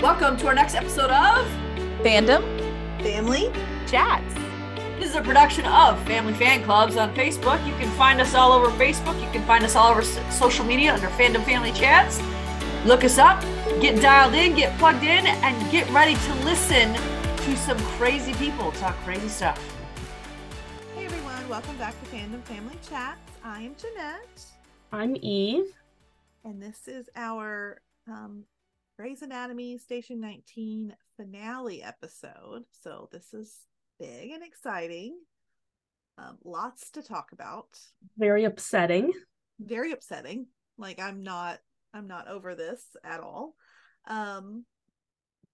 Welcome to our next episode of Fandom Family Chats. This is a production of Family Fan Clubs on Facebook. You can find us all over Facebook. You can find us all over social media under Fandom Family Chats. Look us up, get dialed in, get plugged in, and get ready to listen to some crazy people talk crazy stuff. Hey everyone, welcome back to Fandom Family Chats. I am Jeanette, I'm Eve. and this is our um, Grey's Anatomy Station 19 finale episode. So this is big and exciting. Um, lots to talk about. Very upsetting. Very upsetting. Like I'm not, I'm not over this at all. Um,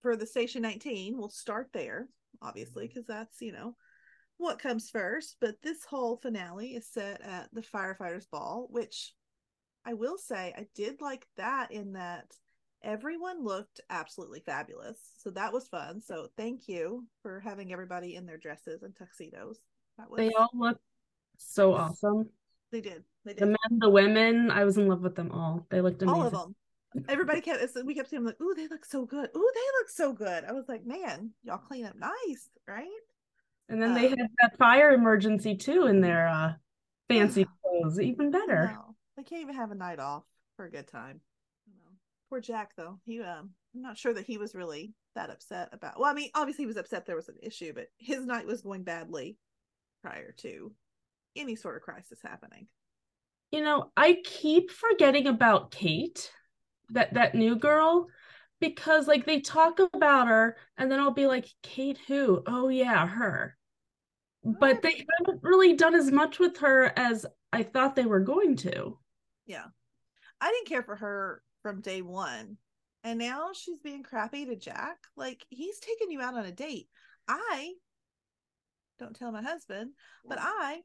for the Station 19, we'll start there, obviously, because that's you know what comes first. But this whole finale is set at the firefighters' ball, which I will say I did like that in that everyone looked absolutely fabulous. So that was fun. So thank you for having everybody in their dresses and tuxedos. That was They all looked so awesome. they did. They did. The men, the women, I was in love with them all. They looked amazing. all of them. Everybody kept we kept seeing them like, ooh, they look so good. Ooh, they look so good. I was like, man, y'all clean up nice, right? And then they Um, had that fire emergency too in their uh fancy clothes. Even better. No, they can't even have a night off for a good time. Poor Jack though. He um I'm not sure that he was really that upset about well, I mean, obviously he was upset there was an issue, but his night was going badly prior to any sort of crisis happening. You know, I keep forgetting about Kate, that that new girl, because like they talk about her and then I'll be like, Kate who? Oh yeah, her. But they haven't really done as much with her as I thought they were going to. Yeah. I didn't care for her from day one. And now she's being crappy to Jack. Like, he's taking you out on a date. I don't tell my husband, but I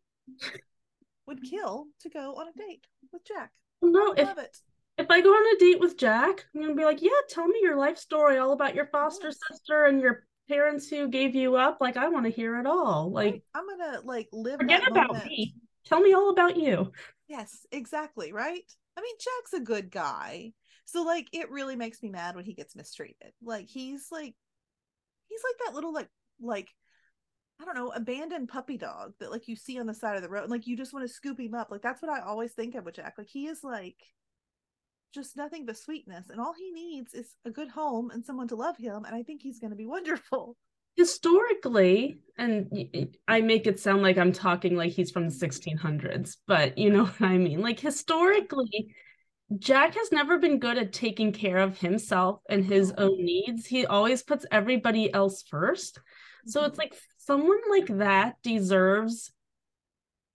would kill to go on a date with Jack. No, I if it. if I go on a date with Jack, I'm gonna be like, yeah, tell me your life story, all about your foster Yes. sister and your parents who gave you up. Like, I want to hear it all. Like, I'm gonna like live forget about moment. me. Tell me all about you. Yes, exactly, right? I mean, Jack's a good guy. So like it really makes me mad when he gets mistreated. Like he's like he's like that little like like I don't know, abandoned puppy dog that like you see on the side of the road and like you just want to scoop him up. Like that's what I always think of with Jack. Like he is like just nothing but sweetness and all he needs is a good home and someone to love him and I think he's going to be wonderful. Historically, and I make it sound like I'm talking like he's from the 1600s, but you know what I mean. Like, historically, Jack has never been good at taking care of himself and his own needs. He always puts everybody else first. So it's like someone like that deserves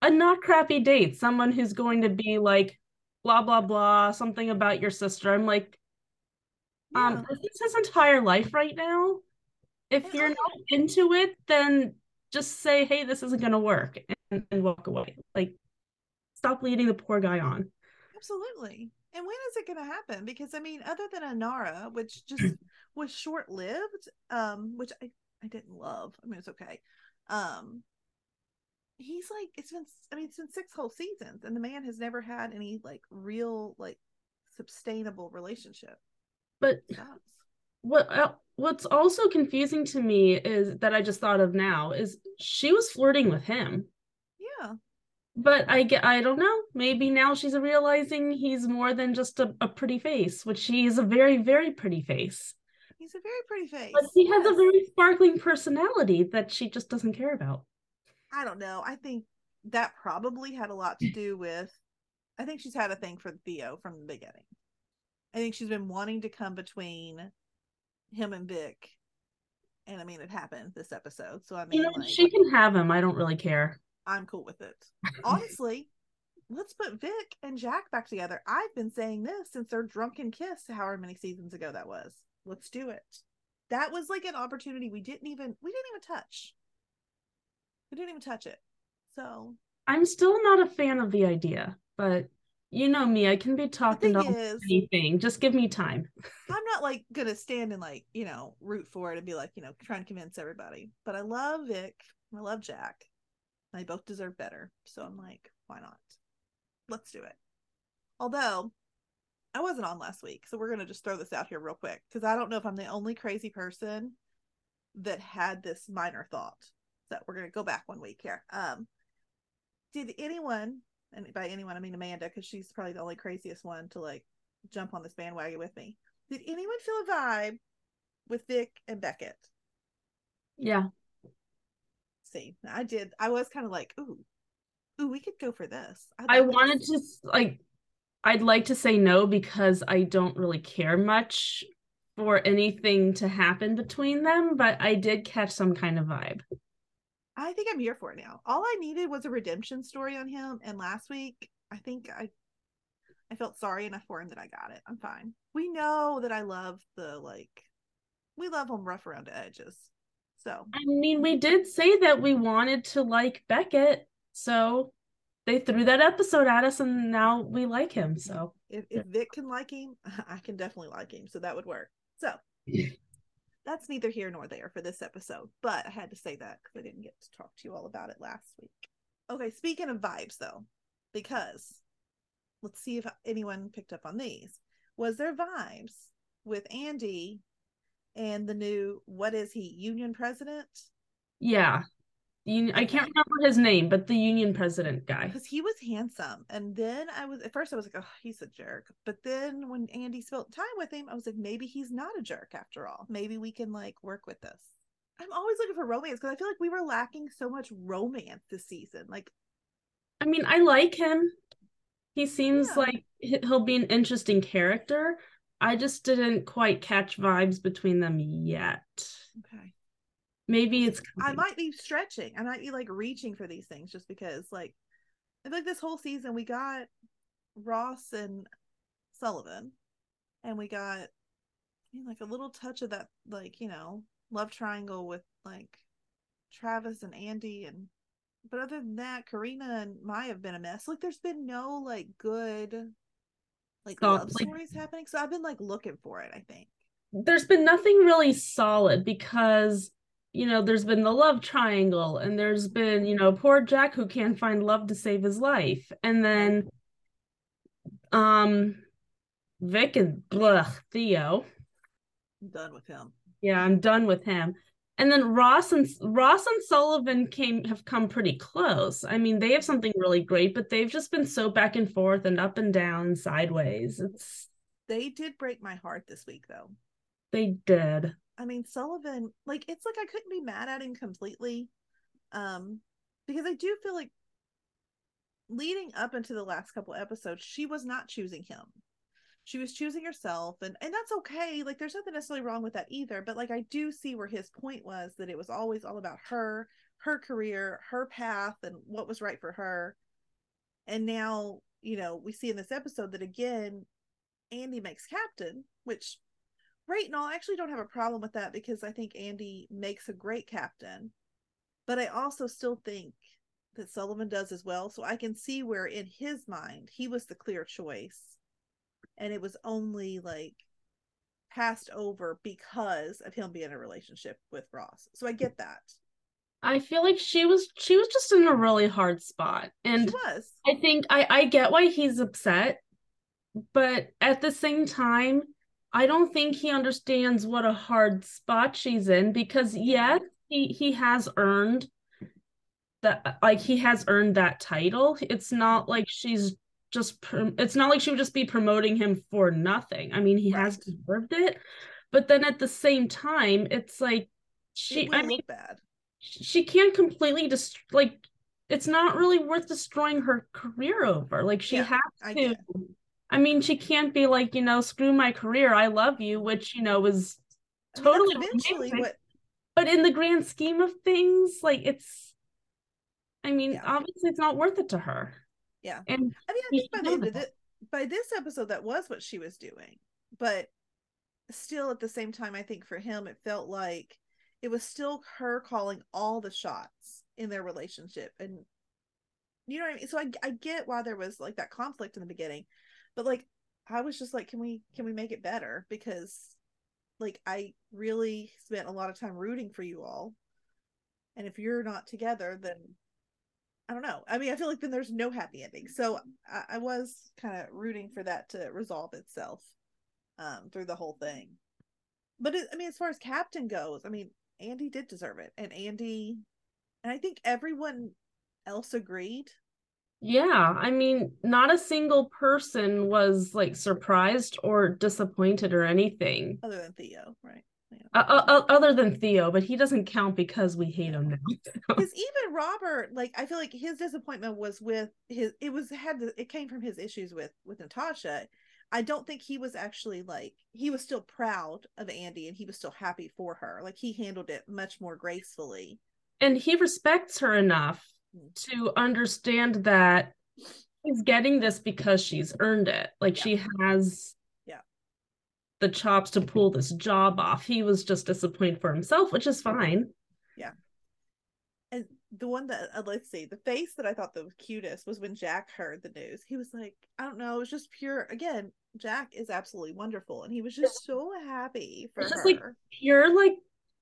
a not crappy date. Someone who's going to be like, blah, blah, blah, something about your sister. I'm like, Yeah. um, this is his entire life right now. If you're not into it, then just say, hey, this isn't going to work and, and walk away. Like, stop leading the poor guy on. Absolutely. And when is it going to happen? Because I mean, other than Inara, which just was short lived, um, which I I didn't love. I mean, it's okay. Um, he's like it's been I mean it's been six whole seasons, and the man has never had any like real like sustainable relationship. But what uh, what's also confusing to me is that I just thought of now is she was flirting with him. But I get I don't know. Maybe now she's realizing he's more than just a, a pretty face, which he is a very, very pretty face. he's a very pretty face. But he has a very sparkling personality that she just doesn't care about. I don't know. I think that probably had a lot to do with. I think she's had a thing for Theo from the beginning. I think she's been wanting to come between him and Vic, and I mean it happened this episode. So I mean, You know, like, she can have him. I don't really care. I'm cool with it. Honestly, let's put Vic and Jack back together. I've been saying this since their drunken kiss, however many seasons ago that was. Let's do it. That was like an opportunity we didn't even we didn't even touch. We didn't even touch it. So I'm still not a fan of the idea, but you know me, I can be talking is- anything. Just give me time. I'm not like gonna stand and like, you know, root for it and be like, you know, trying to convince everybody. But I love Vic. I love Jack. They both deserve better. So I'm like, why not? Let's do it. Although I wasn't on last week, so we're gonna just throw this out here real quick because I don't know if I'm the only crazy person that had this minor thought. So we're gonna go back one week here. Um, did anyone, and by anyone I mean Amanda, because she's probably the only craziest one to like jump on this bandwagon with me. Did anyone feel a vibe with Vic and Beckett? Yeah. I did. I was kind of like, ooh, ooh, we could go for this. I like wanted this. to like I'd like to say no because I don't really care much for anything to happen between them, but I did catch some kind of vibe. I think I'm here for it now. All I needed was a redemption story on him, and last week I think I I felt sorry enough for him that I got it. I'm fine. We know that I love the like we love him rough around the edges. So I mean, we did say that we wanted to like Beckett, so they threw that episode at us and now we like him. So if, if Vic can like him, I can definitely like him. So that would work. So that's neither here nor there for this episode, but I had to say that because I didn't get to talk to you all about it last week. Okay, speaking of vibes though, because let's see if anyone picked up on these. Was there vibes with Andy and the new what is he union president? Yeah, I can't remember his name, but the union president guy. Because he was handsome. And then I was, at first, I was like, oh, he's a jerk. But then when Andy spent time with him, I was like, maybe he's not a jerk after all. Maybe we can like work with this. I'm always looking for romance because I feel like we were lacking so much romance this season. Like, I mean, I like him. He seems Yeah. like he'll be an interesting character. I just didn't quite catch vibes between them yet. okay. Maybe it's I might be stretching. I might be like reaching for these things just because, like, I feel like this whole season we got Ross and Sullivan, and we got I mean, like a little touch of that, like you know, love triangle with like Travis and Andy, and but other than that, Carina and Maya have been a mess. Like, there's been no like good like Solid, love like- stories happening. So I've been like looking for it. I think. There's been nothing really solid because you know there's been the love triangle and there's been you know poor Jack who can't find love to save his life and then um Vic and blah Theo I'm done with him. Yeah, I'm done with him. And then Ross and Ross and Sullivan came have come pretty close. I mean, they have something really great, but they've just been so back and forth and up and down, sideways. It's They did break my heart this week, though. they did. I mean, Sullivan, like it's like I couldn't be mad at him completely. Um, because I do feel like leading up into the last couple episodes, she was not choosing him. She was choosing herself, and and that's okay. Like there's nothing necessarily wrong with that either. But like I do see where his point was that it was always all about her, her career, her path, and what was right for her. And now, you know, we see in this episode that again, Andy makes captain, which Right, now I actually don't have a problem with that because I think Andy makes a great captain. But I also still think that Sullivan does as well. So I can see where in his mind he was the clear choice. And it was only like passed over because of him being in a relationship with Ross. So I get that. I feel like she was she was just in a really hard spot. And. I think I I get why he's upset, but at the same time, I don't think he understands what a hard spot she's in because yes, he he has earned that like he has earned that title. It's not like she's just it's not like she would just be promoting him for nothing. I mean, he has deserved it, but then at the same time, it's like she it I mean bad. she can't completely just like it's not really worth destroying her career over. Like she Yeah, has I to. get. I mean, she can't be like, you know, screw my career. I love you, which you know is I mean, totally eventually what But in the grand scheme of things, like it's. I mean, Yeah. obviously, it's not worth it to her. Yeah. And I mean, I think by the end of that. by this episode, that was what she was doing. But still, at the same time, I think for him, it felt like it was still her calling all the shots in their relationship, and you know what I mean. So I, I get why there was like that conflict in the beginning, but like I was just like, can we can we make it better? Because like I really spent a lot of time rooting for you all, and if you're not together, then I don't know. I mean, I feel like then there's no happy ending. So I, I was kind of rooting for that to resolve itself um through the whole thing. But it, I mean, as far as captain goes, I mean, Andy did deserve it, and Andy, and I think everyone else agreed. Yeah, I mean, not a single person was like surprised or disappointed or anything. Other than Theo, right? Uh, other than Theo, but he doesn't count because we hate him now. Because even Robert, like, I feel like his disappointment was with his. It was had to, it came from his issues with with Natasha. I don't think he was actually like he was still proud of Andy and he was still happy for her. Like he handled it much more gracefully. And he respects her enough mm. to understand that he's getting this because she's earned it. Like yeah. she has the chops to pull this job off. He was just disappointed for himself, which is fine. Yeah. And the one that uh, let's see, the face that I thought the cutest was when Jack heard the news. He was like, I don't know, it was just pure. Again, Jack is absolutely wonderful, and he was just so happy for just her. Like pure, like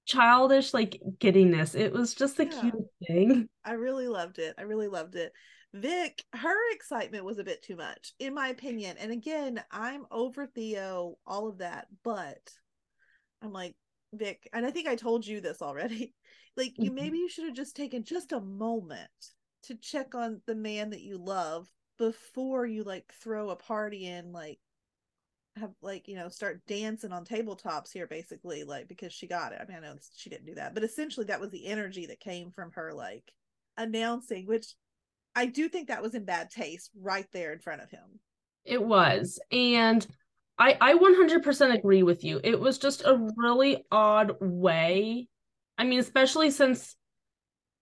childish, like giddiness. It was just the yeah. cutest thing. I really loved it. I really loved it. Vic, her excitement was a bit too much, in my opinion. And again, I'm over Theo, all of that, but I'm like, Vic, and I think I told you this already. Like you mm-hmm. maybe you should have just taken just a moment to check on the man that you love before you like throw a party and like have like you know start dancing on tabletops here basically like because she got it i mean i know she didn't do that but essentially that was the energy that came from her like announcing which i do think that was in bad taste right there in front of him it was and i i 100% agree with you it was just a really odd way I mean, especially since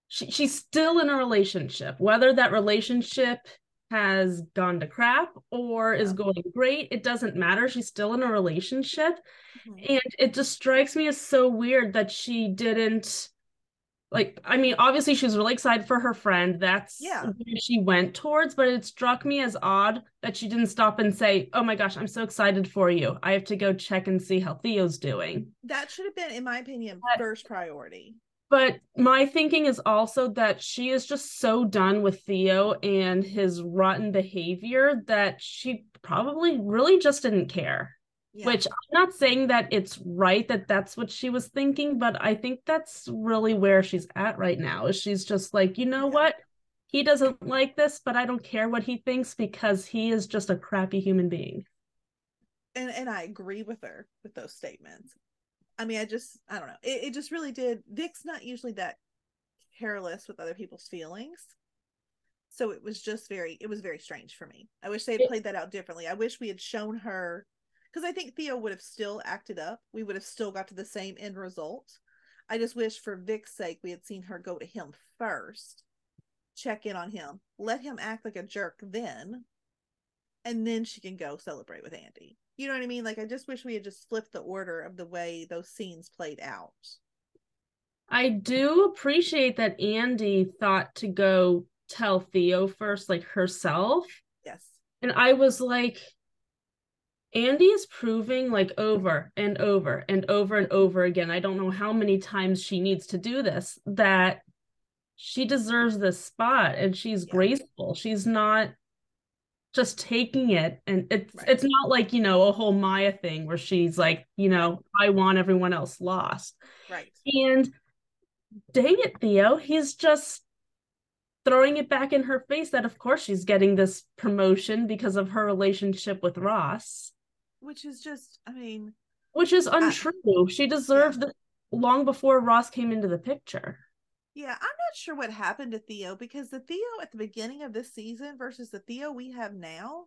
she, she's still in a relationship, whether that relationship has gone to crap or is going great, it doesn't matter. She's still in a relationship. Mm-hmm. And it just strikes me as so weird that she didn't like i mean obviously she was really excited for her friend. That's yeah. where she went towards but it struck me as odd that she didn't stop and say oh my gosh i'm so excited for you. I have to go check and see how theo's doing. That should have been in my opinion but, first priority. But my thinking is also that she is just so done with theo and his rotten behavior that she probably really just didn't care yeah. Which I'm not saying that it's right that that's what she was thinking, but I think that's really where she's at right now. Is she's just like, you know yeah. what? He doesn't like this, but I don't care what he thinks because he is just a crappy human being. And and I agree with her with those statements. I mean, I just I don't know. It, it just really did. Vic's not usually that careless with other people's feelings so it was just very it was very strange for me i wish they had played that out differently i wish we had shown her because I think Theo would have still acted up. We would have still got to the same end result. I just wish for Vic's sake we had seen her go to him first, check in on him, let him act like a jerk then, and then she can go celebrate with Andy. You know what I mean? Like I just wish we had just flipped the order of the way those scenes played out. I do appreciate that Andy thought to go tell Theo first, like herself. Yes. And I was like, Andy is proving like over and over and over and over again. I don't know how many times she needs to do this that she deserves this spot and she's yeah. graceful. She's not just taking it and it's right. it's not like, you know, a whole Maya thing where she's like, you know, I want everyone else lost. Right. And dang it, Theo, he's just throwing it back in her face that of course she's getting this promotion because of her relationship with Ross which is just, I mean, which is untrue. I, she deserved yeah. long before Ross came into the picture. Yeah, I'm not sure what happened to Theo because the Theo at the beginning of this season versus the Theo we have now,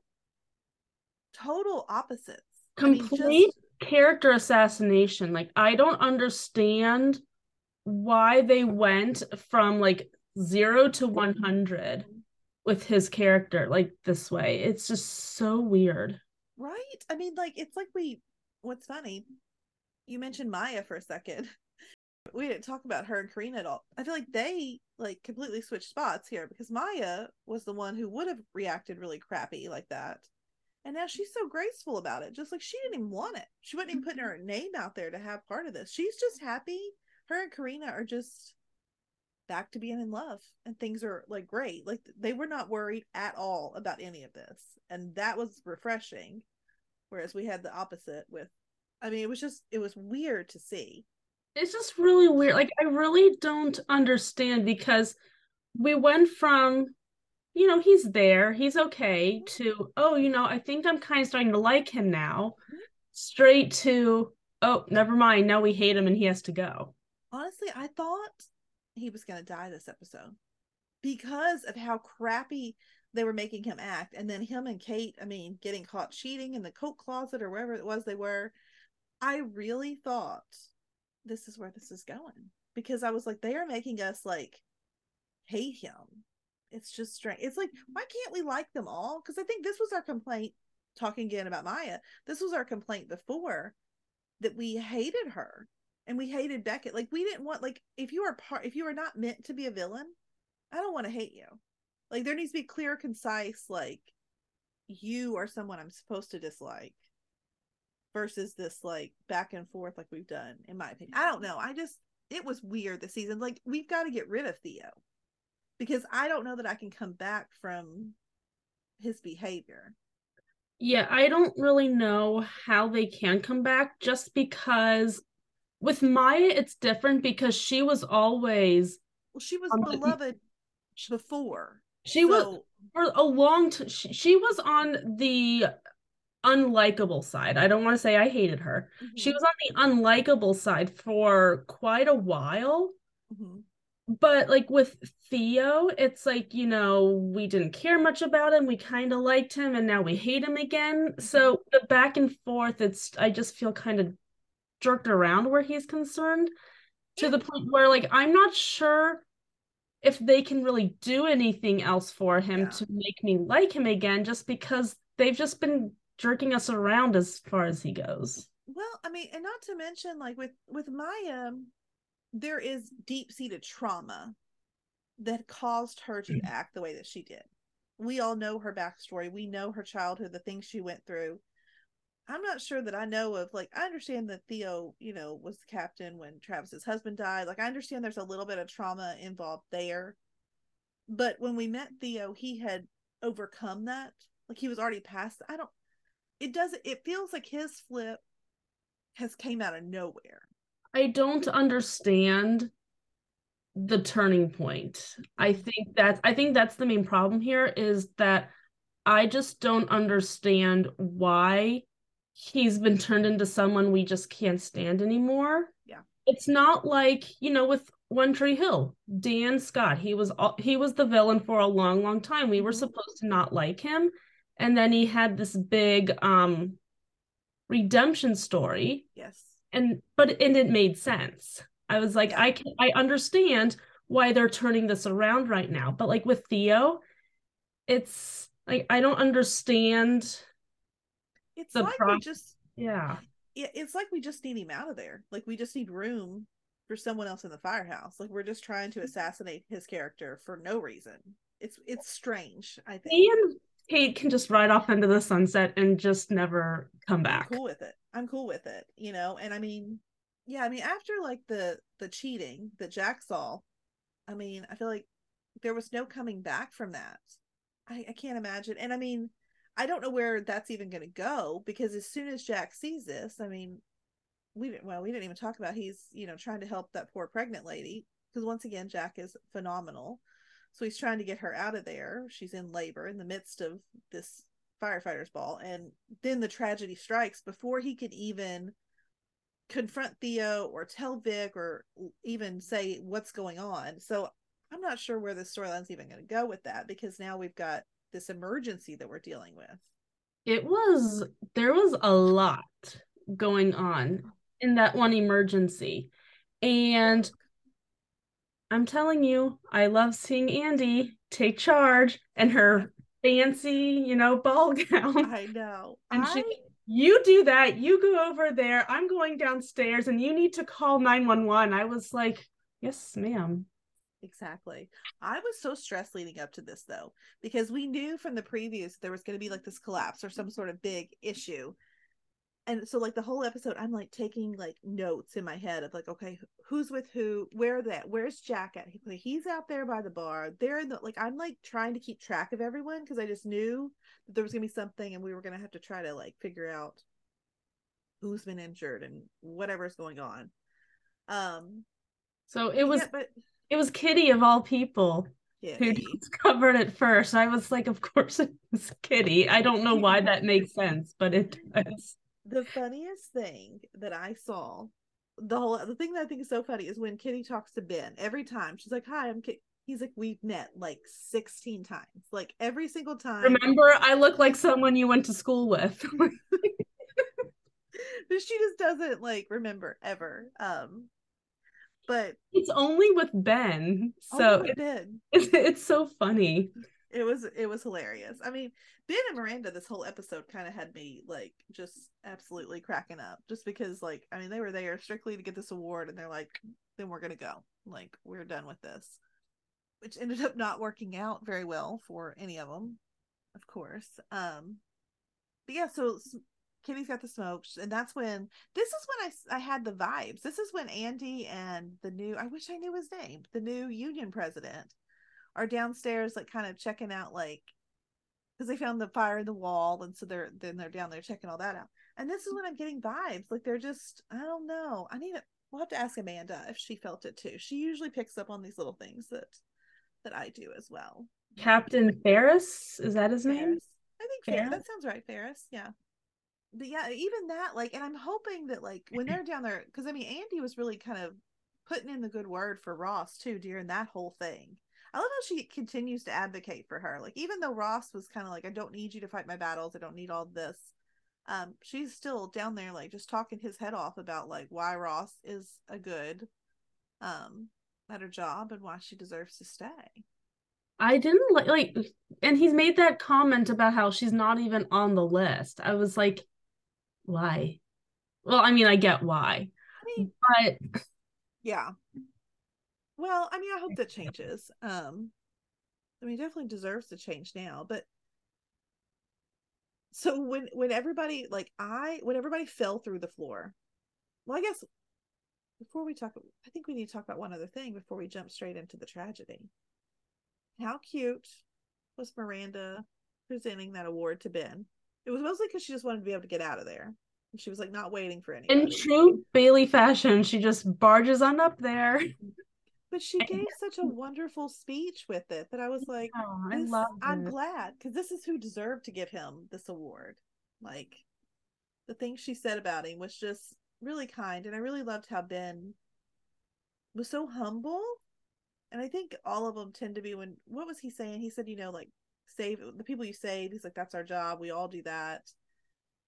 total opposites. Complete I mean, just... character assassination. Like, I don't understand why they went from like zero to 100 with his character like this way. It's just so weird. Right? I mean, like, it's like we, what's funny, you mentioned Maya for a second. We didn't talk about her and Carina at all. I feel like they like completely switched spots here because Maya was the one who would have reacted really crappy like that. And now she's so graceful about it. Just like she didn't even want it. She wasn't even putting mm-hmm. her name out there to have part of this. She's just happy. Her and Carina are just back to being in love and things are like great. Like they were not worried at all about any of this. And that was refreshing. Whereas we had the opposite with I mean, it was just it was weird to see. It's just really weird. Like I really don't understand because we went from you know, he's there, he's okay, mm-hmm. to, oh, you know, I think I'm kind of starting to like him now, mm-hmm. straight to, oh, never mind, now we hate him and he has to go. Honestly, I thought he was going to die this episode because of how crappy they were making him act. And then him and Kate, I mean, getting caught cheating in the coat closet or wherever it was they were. I really thought this is where this is going because I was like, they are making us like hate him it's just strange. It's like, mm-hmm. why can't we like them all? Because I think this was our complaint, talking again about Maya. This was our complaint before that we hated her and we hated Beckett. Like we didn't want like if you are part if you are not meant to be a villain, I don't want to hate you. Like there needs to be clear, concise, like you are someone I'm supposed to dislike versus this like back and forth like we've done, in my opinion. I don't know. I just it was weird this season. Like we've got to get rid of Theo because I don't know that I can come back from his behavior. Yeah, I don't really know how they can come back just because with Maya it's different because she was always well she was um, beloved before. She so... was for a long time she, she, was on the unlikable side. I don't want to say I hated her. Mm-hmm. She was on the unlikable side for quite a while. Mm-hmm but like with Theo, it's like, you know, we didn't care much about him. We kind of liked him and now we hate him again. Mm-hmm. So the back and forth, it's, I just feel kind of jerked around where he's concerned to the point where, like, I'm not sure if they can really do anything else for him yeah. to make me like him again just because they've just been jerking us around as far as he goes. Well, I mean, and not to mention like with with Maya, there is deep seated trauma that caused her to mm-hmm. act the way that she did. We all know her backstory. We know her childhood, the things she went through. I'm not sure that I know of like I understand that Theo, you know, was the captain when Travis's husband died. Like I understand there's a little bit of trauma involved there. But when we met Theo, he had overcome that. Like he was already past I don't it doesn't it feels like his flip has came out of nowhere. I don't understand the turning point. I think that's I think that's the main problem here is that I just don't understand why he's been turned into someone we just can't stand anymore. Yeah. It's not like, you know, with One Tree Hill, Dan Scott, he was all, he was the villain for a long long time. We were mm-hmm. supposed to not like him and then he had this big um redemption story. Yes and but and it made sense i was like i can i understand why they're turning this around right now but like with theo it's like i don't understand it's like we just yeah it's like we just need him out of there like we just need room for someone else in the firehouse like we're just trying to assassinate his character for no reason it's it's strange i think and Kate can just ride off into the sunset and just never come back. I'm cool with it. I'm cool with it. You know, and I mean, yeah, I mean, after like the the cheating that Jack saw, I mean, I feel like there was no coming back from that. I, I can't imagine. And I mean, I don't know where that's even going to go because as soon as Jack sees this, I mean, we didn't. Well, we didn't even talk about he's you know trying to help that poor pregnant lady because once again, Jack is phenomenal. So he's trying to get her out of there. She's in labor in the midst of this firefighter's ball. And then the tragedy strikes before he could even confront Theo or tell Vic or even say what's going on. So I'm not sure where the storyline's even going to go with that because now we've got this emergency that we're dealing with. It was, there was a lot going on in that one emergency. And I'm telling you, I love seeing Andy take charge and her fancy, you know, ball gown. I know. And I... she you do that, you go over there, I'm going downstairs and you need to call 911. I was like, "Yes, ma'am." Exactly. I was so stressed leading up to this though, because we knew from the previews there was going to be like this collapse or some sort of big issue. and so like the whole episode i'm like taking like notes in my head of like okay who's with who? Where that where's jack at? He, he's out there by the bar. They're in the like i'm like trying to keep track of everyone because i just knew that there was gonna be something and we were gonna have to try to like figure out who's been injured and whatever's going on. Um So it was yeah, but it was Kitty of all people yeah, who discovered it first. I was like, of course it was Kitty. I don't know why that makes sense, but it does. the funniest thing that I saw, the whole the thing that I think is so funny is when Kitty talks to Ben every time. She's like, "Hi, I'm Kitty." He's like, "We've met like 16 times, like every single time." Remember, I look like someone you went to school with. but she just doesn't like remember ever. Um, but it's only with Ben, oh, so it it, did. it's, it's so funny. It was it was hilarious. I mean, Ben and Miranda this whole episode kind of had me like just absolutely cracking up, just because like I mean they were there strictly to get this award, and they're like, then we're gonna go, like we're done with this, which ended up not working out very well for any of them, of course. Um, but yeah, so Kitty's got the smokes, and that's when this is when I I had the vibes. This is when Andy and the new I wish I knew his name, the new union president, are downstairs like kind of checking out like because they found the fire in the wall, and so they're then they're down there checking all that out. And this is when I'm getting vibes like they're just I don't know. I need to we'll have to ask Amanda if she felt it too. She usually picks up on these little things that that I do as well. Captain Ferris, is that his name? I think Ferris. Ferris? That sounds right, Ferris. Yeah. But yeah, even that, like, and I'm hoping that, like, when they're down there, because I mean, Andy was really kind of putting in the good word for Ross too during that whole thing. I love how she continues to advocate for her. Like, even though Ross was kind of like, I don't need you to fight my battles, I don't need all this. Um, she's still down there, like, just talking his head off about like why Ross is a good, um, at her job and why she deserves to stay. I didn't like like and he's made that comment about how she's not even on the list. I was like, why? Well, I mean, I get why. I mean, But yeah well i mean i hope that changes um i mean it definitely deserves to change now but so when when everybody like i when everybody fell through the floor well i guess before we talk i think we need to talk about one other thing before we jump straight into the tragedy how cute was miranda presenting that award to ben it was mostly because she just wanted to be able to get out of there she was like not waiting for anybody in true Bailey fashion, she just barges on up there. but she gave such a wonderful speech with it that I was like, Oh, I love I'm it. glad because this is who deserved to give him this award. Like the things she said about him was just really kind, and I really loved how Ben was so humble. And I think all of them tend to be when what was he saying? He said, you know, like save the people you save. He's like, that's our job. We all do that.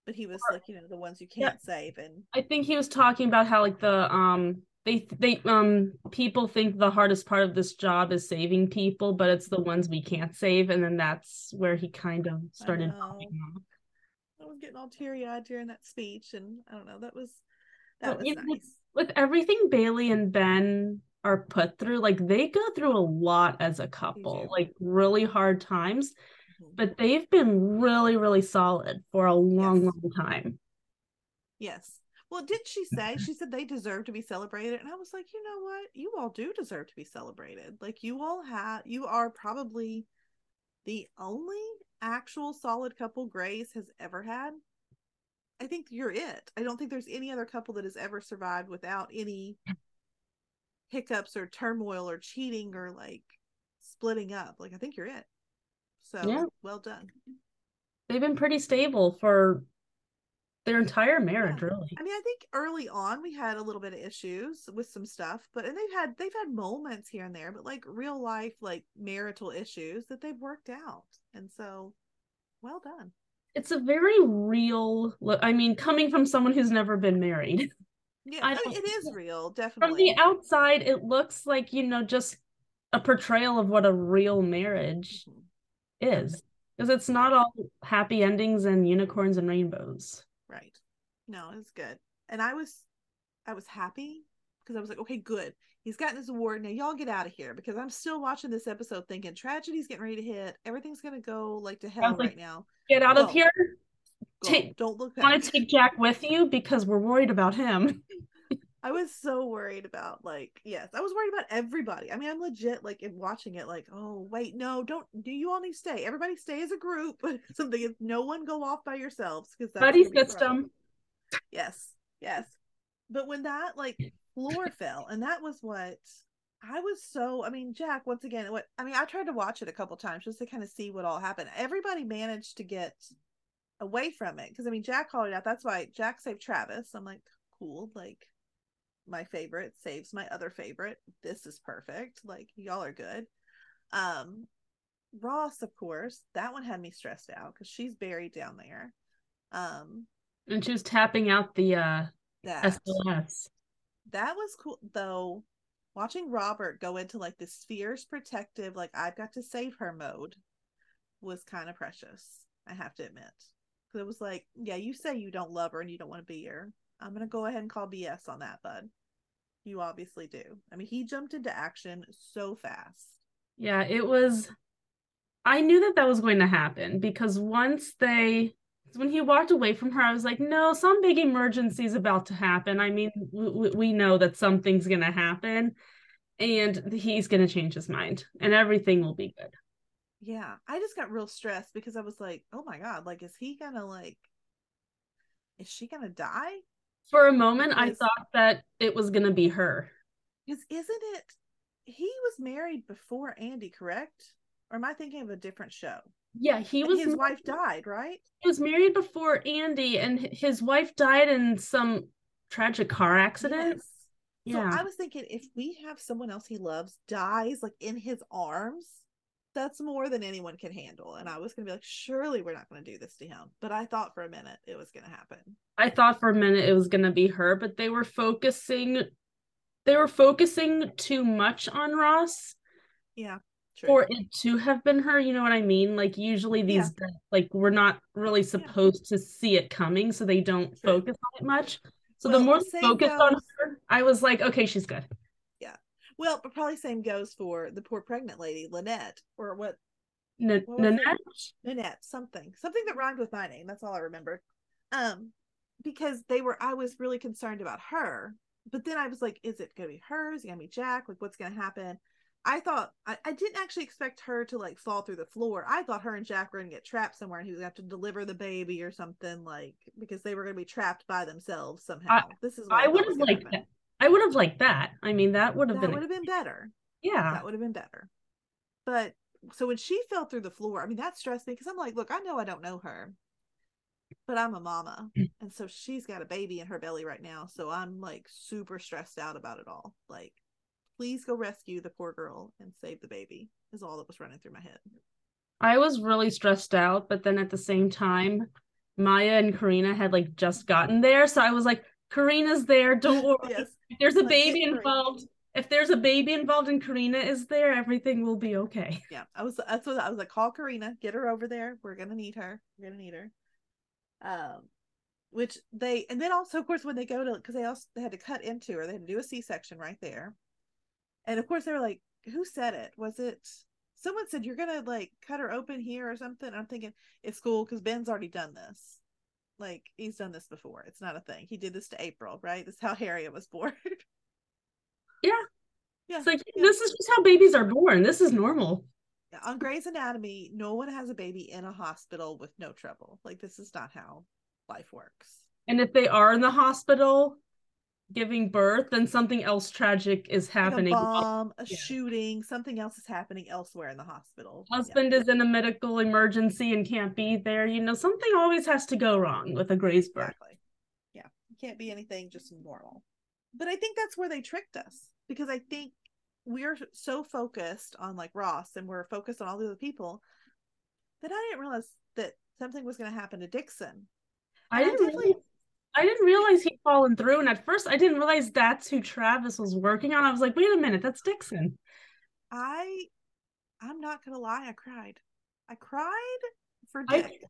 But he was like, you know, the ones you can't save, and I think he was talking about how like the um they they um people think the hardest part of this job is saving people, but it's the ones we can't save, and then that's where he kind of started off. I was getting all teary eyed during that speech, and I don't know, that was that But, was nice. with everything Bailey and Ben are put through, like they go through a lot as a couple, like really hard times, Mhm. but they've been really, really solid for a long, Yes. long time. Yes. Well, did she say? She said they deserve to be celebrated, and I was like, you know what? You all do deserve to be celebrated. Like you all have, you are probably the only actual solid couple Grey's has ever had. I think you're it. I don't think there's any other couple that has ever survived without any hiccups or turmoil or cheating or like splitting up. Like I think you're it. So Yeah. well done. They've been pretty stable for their entire marriage, really. I mean, I think early on we had a little bit of issues with some stuff, but and they've had they've had moments here and there, but like real life like marital issues that they've worked out. And so well done. It's a very real look. I mean, coming from someone who's never been married. Yeah, I I don't- it is real, definitely. From the outside, it looks like, you know, just a portrayal of what a real marriage Mhm. is. Because it's not all happy endings and unicorns and rainbows. Right. No, it's good. And I was I was happy because I was like, okay, good. He's gotten his award. Now y'all get out of here because I'm still watching this episode thinking tragedy's getting ready to hit. Everything's gonna go like to hell like, right now. Get out of here. Take- Don't look Want to take Jack with you because we're worried about him. I was so worried about like yes, I was worried about everybody. I mean, I'm legit like in watching it like, oh wait, no, don't do you all need to stay. Everybody stay as a group. Something if no one go off by yourselves because Buddy system. Yes, yes. But when that like floor fell, and that was what I was so I mean, Jack, once again, what I mean, I tried to watch it a couple times just to kind of see what all happened. Everybody managed to get away from it. Because I mean, Jack called it out. That's why Jack saved Travis. I'm like, cool, like my favorite saves my other favorite. This is perfect. Like y'all are good. Um Ross, of course, that one had me stressed out because she's buried down there. Um And she was tapping out the uh that SLS. that was cool though watching robert go into like this fierce protective like i've got to save her mode was kind of precious i have to admit because it was like yeah you say you don't love her and you don't want to be here i'm gonna go ahead and call bs on that bud you obviously do i mean he jumped into action so fast Yeah, it was. I knew that that was going to happen because once they, when he walked away from her, I was like, no, some big emergency is about to happen. I mean, we, we know that something's going to happen and he's going to change his mind and everything will be good. Yeah i just got real stressed because i was like oh my god like is he gonna like is she gonna die For a moment, I thought that it was to be her. Because isn't it? He was married before Andy, correct? Or am I thinking of a different show? Yeah, he And was. his married- wife died, right? He was married before Andy, and his wife died in some tragic car accident. Yes. Yeah. So I was thinking, if we have someone else he loves dies like in his arms, that's more than anyone can handle. And I was gonna be like, surely we're not gonna do this to him. But I thought for a minute it was gonna happen. I thought for a minute it was going to be her, but they were focusing they were focusing too much on Ross Yeah. True. for it to have been her, you know what I mean? Like usually these like we're not really supposed to see it coming so they don't True. focus on it much. So Well, the more the they same focused on her, I was like, okay, she's good. Well, but probably same goes for the poor pregnant lady, Lynette, or what N- What? Nanette? Nanette, something, something that rhymed with my name. That's all I remember. Um, because they were, I was really concerned about her, but then I was like, is it gonna be her? Is it gonna be Jack? Like, what's gonna happen? I thought I, I didn't actually expect her to like fall through the floor. I thought her and Jack were gonna get trapped somewhere, and he was gonna have to deliver the baby or something like because they were gonna be trapped by themselves somehow. this is what I thought would have liked happen. that. I would have liked that. I mean, that would have That been would have been better. yeah. that would have been better. But so when she fell through the floor, I mean, that stressed me because I'm like, look, I know I don't know her, but I'm a mama. Mm. And so she's got a baby in her belly right now. So I'm like super stressed out about it all. Like, please go rescue the poor girl and save the baby, is all that was running through my head. I was really stressed out, but then at the same time, Maya and Carina had like just gotten there, so I was like, Carina's there, don't worry. Yes. If there's a Like, baby involved, if there's a baby involved and Carina is there, everything will be okay. Yeah. I was, that's what I was like, call Carina, get her over there. We're to need her. We're to need her. Um, which they, and then also, of course, when they go to, because they also they had to cut into her, they had to do a C section right there. And of course, they were like, who said it? Was it someone said you're gonna like cut her open here or something? I'm thinking it's cool because Ben's already done this. Like he's done this before. It's not a thing. He did this to April, right? This is how Harriet was born. Yeah. Yeah. It's like yeah. this is just how babies are born. This is normal. On Grey's Anatomy, no one has a baby in a hospital with no trouble. Like this is not how life works. And if they are in the hospital giving birth, then something else tragic is Like happening. a bomb, a Yeah. shooting, something else is happening elsewhere in the hospital. Yeah. Husband is in a medical emergency and can't be there. You know, something always has to go wrong with a Grey's birth. Exactly. Yeah. It can't be anything just normal. But I think that's where they tricked us because I think we're so focused on like Ross and we're focused on all the other people that I didn't realize that something was going to happen to Dixon. I And I didn't really, I didn't realize he'd fallen through, and at first I didn't realize that's who Travis was working on. I was like, wait a minute, that's Dixon. I, I'm not going to lie, I cried. I cried for I- Dick.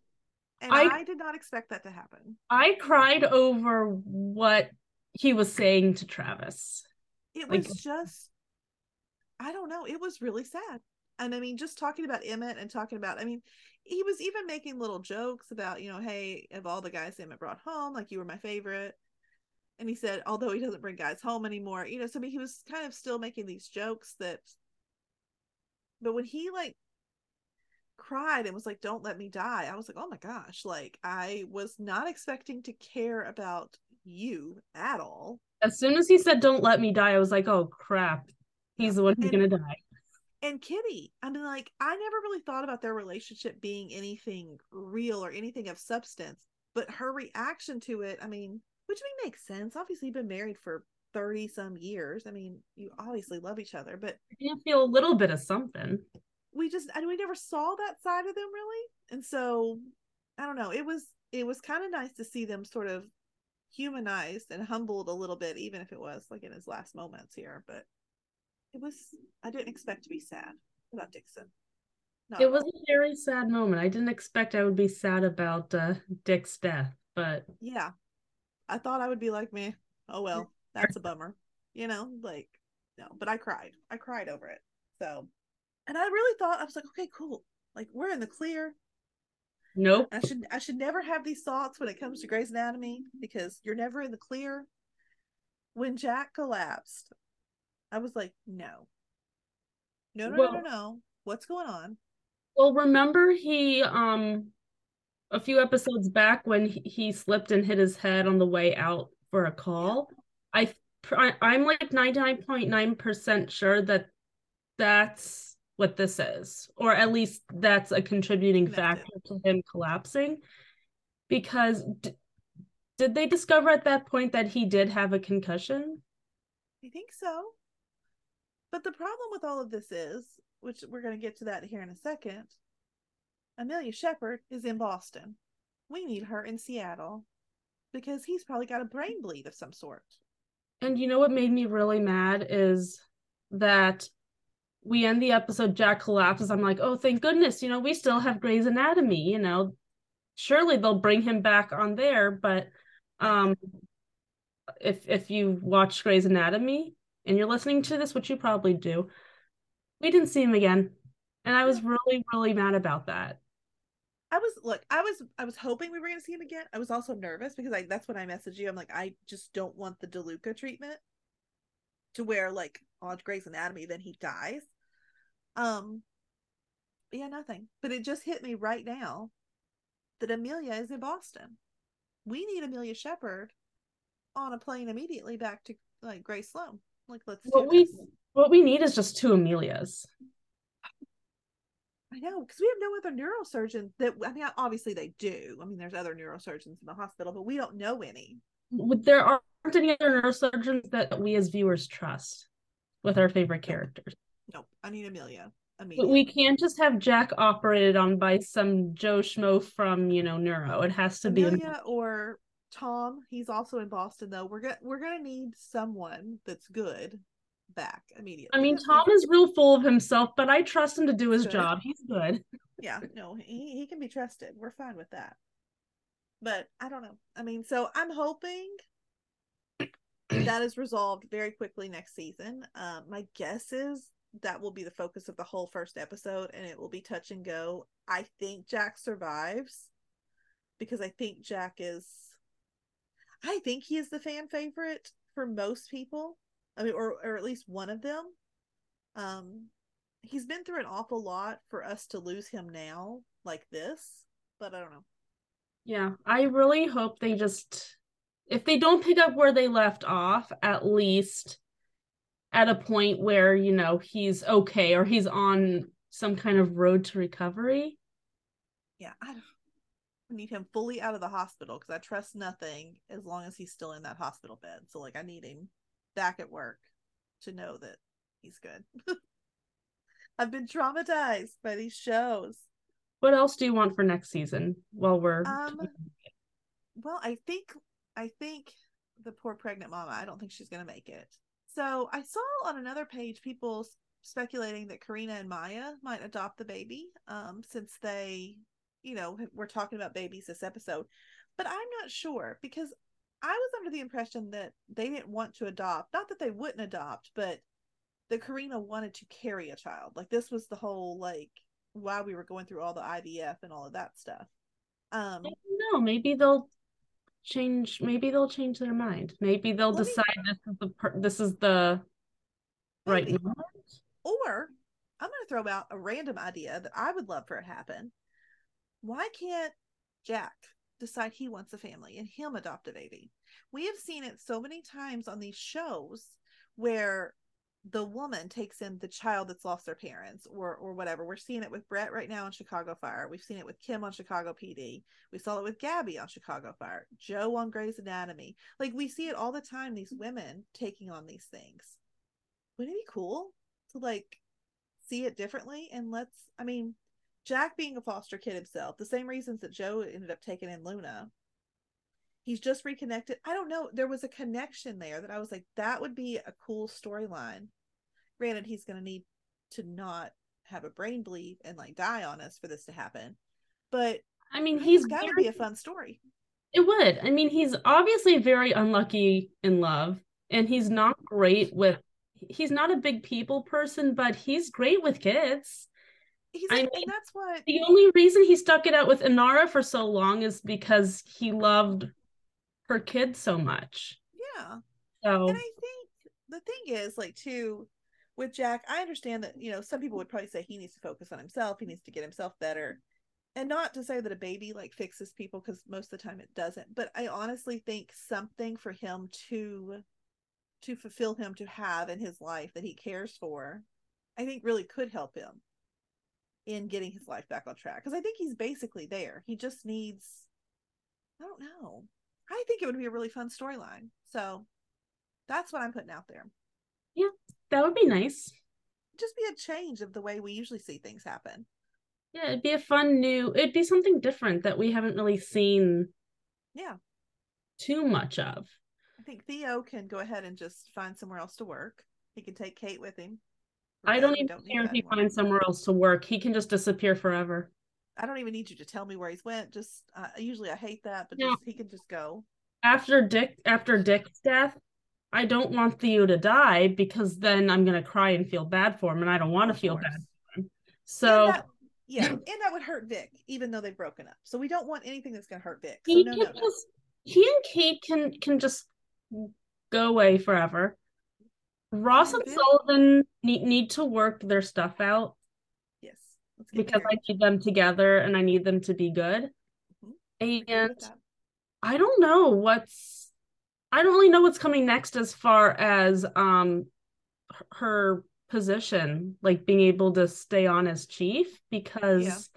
and I- I did not expect that to happen. I cried over what he was saying to Travis. It Like- was just, I don't know. It was really sad. And I mean, just talking about Emmett and talking about, I mean, he was even making little jokes about, you know, hey, of all the guys Emmett brought home, like you were my favorite. And he said, although he doesn't bring guys home anymore, you know, so I mean, he was kind of still making these jokes that, but when he like cried and was like, don't let me die, I was like, oh my gosh, like I was not expecting to care about you at all. As soon as he said, don't let me die, I was like, oh crap, he's the one who's And- gonna die. And Kitty. I mean, like, I never really thought about their relationship being anything real or anything of substance, but her reaction to it, I mean, which I mean makes sense. Obviously, you've been married for 30 some years. I mean, you obviously love each other, but You feel a little bit of something. we just, and we never saw that side of them really. And so, I don't know. It was, it was kind of nice to see them sort of humanized and humbled a little bit, even if it was like in his last moments here. But it was, I didn't expect to be sad about Dixon. Not It was a very sad moment. I didn't expect I would be sad about uh, Dick's death, but yeah. I thought i would be like me oh well that's a bummer you know like no but i cried. I cried over it. So and i really thought i was like okay cool. Like we're in the clear. Nope. i should i should never have these thoughts when it comes to Grey's Anatomy because you're never in the clear. When jack collapsed i was like no no no no no no what's going on Well, remember he um a few episodes back when he, he slipped and hit his head on the way out for a call. I I I'm like 99.9% sure that that's what this is, or at least that's a contributing Connected. factor to him collapsing. Because d- did they discover at that point that he did have a concussion? I think so. But the problem with all of this is, which we're going to get to that here in a second, Amelia Shepard is in Boston. We need her in Seattle because he's probably got a brain bleed of some sort. And you know what made me really mad is that we end the episode, Jack collapses. I'm like, oh, thank goodness, you know, we still have Grey's Anatomy, you know. Surely they'll bring him back on there, but um if if you watch Grey's Anatomy and you're listening to this, which you probably do, we didn't see him again. And I was really, really mad about that. I was look, I was I was hoping we were going to see him again. I was also nervous because I that's when I messaged you. I'm like, I just don't want the DeLuca treatment to where like on Grey's Anatomy then he dies. Um yeah, nothing. But it just hit me right now that Amelia is in Boston. We need Amelia Shepard on a plane immediately back to like Grey's Sloan. Like let's What we this. what we need is just two Amelias. I know because we have no other neurosurgeons that I mean obviously they do. I mean there's other neurosurgeons in the hospital, but we don't know any. There aren't any other neurosurgeons that we as viewers trust with our favorite characters. Nope. I need Amelia. But we can't just have Jack operated on by some Joe Schmo from, you know, Neuro. It has to be Amelia or Tom. He's also in Boston though. We're gonna we're gonna need someone that's good back immediately. I mean, Tom is real full of himself, but I trust him to do his Good. job. He's good. Yeah, no, he he can be trusted. We're fine with that. But I don't know. I mean, so I'm hoping that is resolved very quickly next season. Um, my guess is that will be the focus of the whole first episode, and it will be touch and go. I think Jack survives because I think Jack is. I think he is the fan favorite for most people. I mean, or or at least one of them. Um, he's been through an awful lot for us to lose him now like this, but I don't know. Yeah, I really hope they just, if they don't pick up where they left off, at least at a point where, you know, he's okay or he's on some kind of road to recovery. Yeah, I don't I need him fully out of the hospital because I trust nothing as long as he's still in that hospital bed. So like I need him back at work to know that he's good. I've been traumatized by these shows. What else do you want for next season while we're Um well, I think I think the poor pregnant mama, I don't think she's gonna make it. So I saw on another page people speculating that Carina and Maya might adopt the baby, um, since they, you know, we're talking about babies this episode. But I'm not sure because I was under the impression that they didn't want to adopt. Not that they wouldn't adopt, but that Carina wanted to carry a child. Like this was the whole like why we were going through all the IVF and all of that stuff. Um no, maybe they'll change maybe they'll change their mind. Maybe they'll mean- decide this is the per- this is the right Maybe. moment. or I'm going to throw out a random idea that I would love for it to happen. Why can't Jack decide he wants a family and him adopt a baby? We have seen it so many times on these shows where the woman takes in the child that's lost their parents or or whatever. We're seeing it with Brett right now on Chicago Fire. We've seen it with Kim on Chicago PD. We saw it with Gabby on Chicago Fire. Jo on Grey's Anatomy. Like we see it all the time. These women taking on these things. Wouldn't it be cool to like see it differently? And let's. I mean, Jack being a foster kid himself, the same reasons that Jo ended up taking in Luna. He's just reconnected. I don't know. There was a connection there that I was like, that would be a cool storyline. Granted, he's going to need to not have a brain bleed and like die on us for this to happen. But I mean, he's think to be a fun story. It would. I mean, he's obviously very unlucky in love, and he's not great with. He's not a big people person, but he's great with kids. He's I mean, that's what The only reason he stuck it out with Inara for so long is because he loved her kids so much. yeah. So And I think the thing is, like, too, with Jack, I understand that, you know, some people would probably say he needs to focus on himself, he needs to get himself better. And not to say that a baby like fixes people because most of the time it doesn't, but I honestly think something for him to to fulfill him to have in his life that he cares for, I think really could help him in getting his life back on track. Because I think he's basically there. He just needs I don't know. I think it would be a really fun storyline. So that's what I'm putting out there. Yeah, that would be nice. Just be a change of the way we usually see things happen. Yeah, it'd be a fun new. It'd be something different that we haven't really seen Yeah. too much of. I think Theo can go ahead and just find somewhere else to work. He can take Kate with him. I don't even need care if he finds somewhere else to work. He can just disappear forever. I don't even need you to tell me where he's went. Just uh, usually I hate that, but No. just he can just go. After Dick, after Dick's death, I don't want Theo to die because then I'm gonna cry and feel bad for him, and I don't want to feel bad for him. So that- yeah, and that would hurt Vic, even though they've broken up. So we don't want anything that's going to hurt Vic. So he no, no. just he and Kate can can just go away forever. Ross and Sullivan need need to work their stuff out Yes, because I need them together and I need them to be good. Mhm. And. I don't know what's I don't really know what's coming next as far as um her position, like being able to stay on as chief because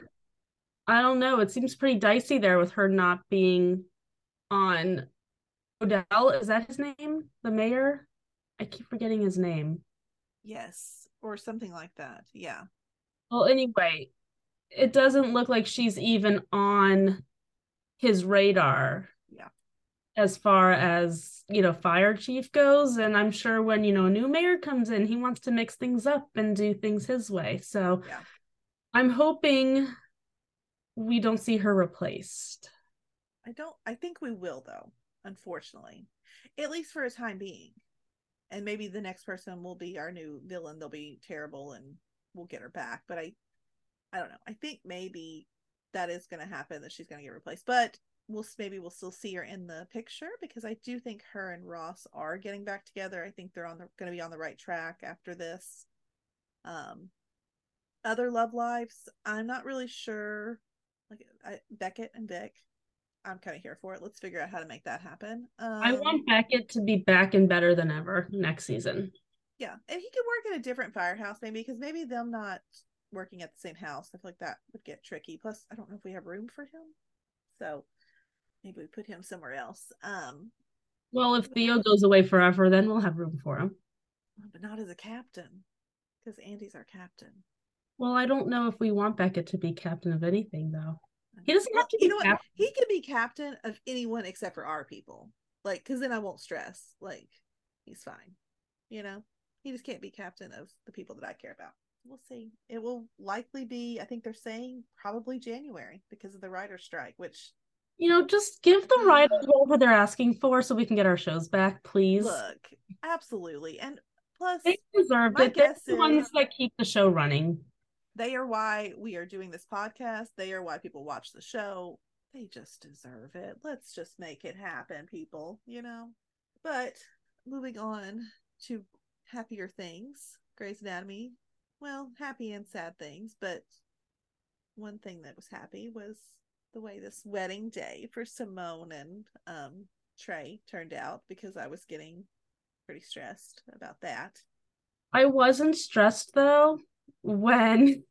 I don't know, it seems pretty dicey there with her not being on Odell, is that his name? The mayor? I keep forgetting his name. yes, or something like that. Yeah, Well, anyway, it doesn't look like she's even on his radar. Yeah. As far as, you know, fire chief goes. And I'm sure when, you know, a new mayor comes in, he wants to mix things up and do things his way. So Yeah. I'm hoping we don't see her replaced. I don't. I think we will though. Unfortunately, at least for a time being, and maybe the next person will be our new villain. They'll be terrible, and we'll get her back. But I, I don't know. I think maybe that is going to happen. That she's going to get replaced. But we'll maybe we'll still see her in the picture because I do think her and Ross are getting back together. I think they're on the going to be on the right track after this. Um, other love lives, I'm not really sure. Like I, Beckett and Vic, I'm kind of here for it. Let's figure out how to make that happen. Um, I want Beckett to be back and better than ever next season. yeah, and he could work in a different firehouse maybe because maybe them not working at the same house. I feel like that would get tricky. Plus, I don't know if we have room for him, so maybe we put him somewhere else. Um, Well, if Theo goes away forever, then we'll have room for him. but not as a captain because Andy's our captain. Well, I don't know if we want Beckett to be captain of anything, though. He doesn't have Well, to you know what? He can be captain of anyone except for our people. Like, because then I won't stress. Like, he's fine. You know, he just can't be captain of the people that I care about. We'll see. It will likely be. I think they're saying probably January because of the writer's strike. Which You know, just give the writers whatever they're asking for so we can get our shows back, please. look, absolutely, and Plus, They deserve it. They're the ones that keep the show running. They are why we are doing this podcast. They are why people watch the show. They just deserve it. Let's just make it happen, people, you know? But moving on to happier things, Grey's Anatomy. Well, happy and sad things, but one thing that was happy was the way this wedding day for Simone and um Trey turned out because I was getting pretty stressed about that. I wasn't stressed though when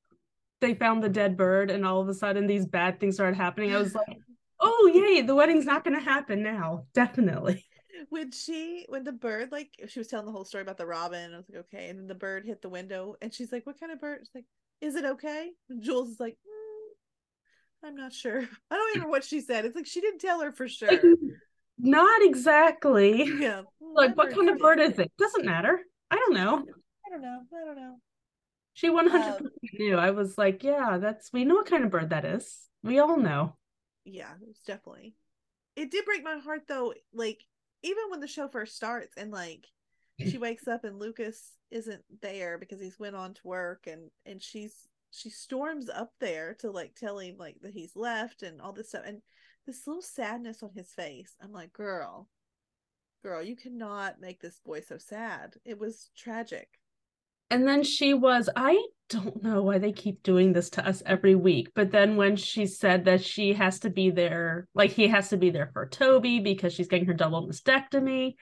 they found the dead bird and all of a sudden these bad things started happening. I was like, oh yay, the wedding's not gonna happen now. Definitely. when she when the bird like she was telling the whole story about the robin i was like okay and then the bird hit the window and she's like what kind of bird she's like is it okay and jules is like "Mm, i'm not sure i don't even know what she said it's like she didn't tell her for sure Like, not exactly. yeah Like, "Mm, what kind of bird is it? Doesn't matter. I don't know. i don't know i don't know She 100% Um, knew. I was like, yeah, that's, we know what kind of bird that is. We all know. yeah it was definitely it did break my heart though like even when the show first starts and like she wakes up and lucas isn't there because he's went on to work and and she's she storms up there to like tell him like that he's left and all this stuff and this little sadness on his face i'm like girl girl you cannot make this boy so sad it was tragic And then she was, I don't know why they keep doing this to us every week. But then when she said that she has to be there, like he has to be there for Toby because she's getting her double mastectomy,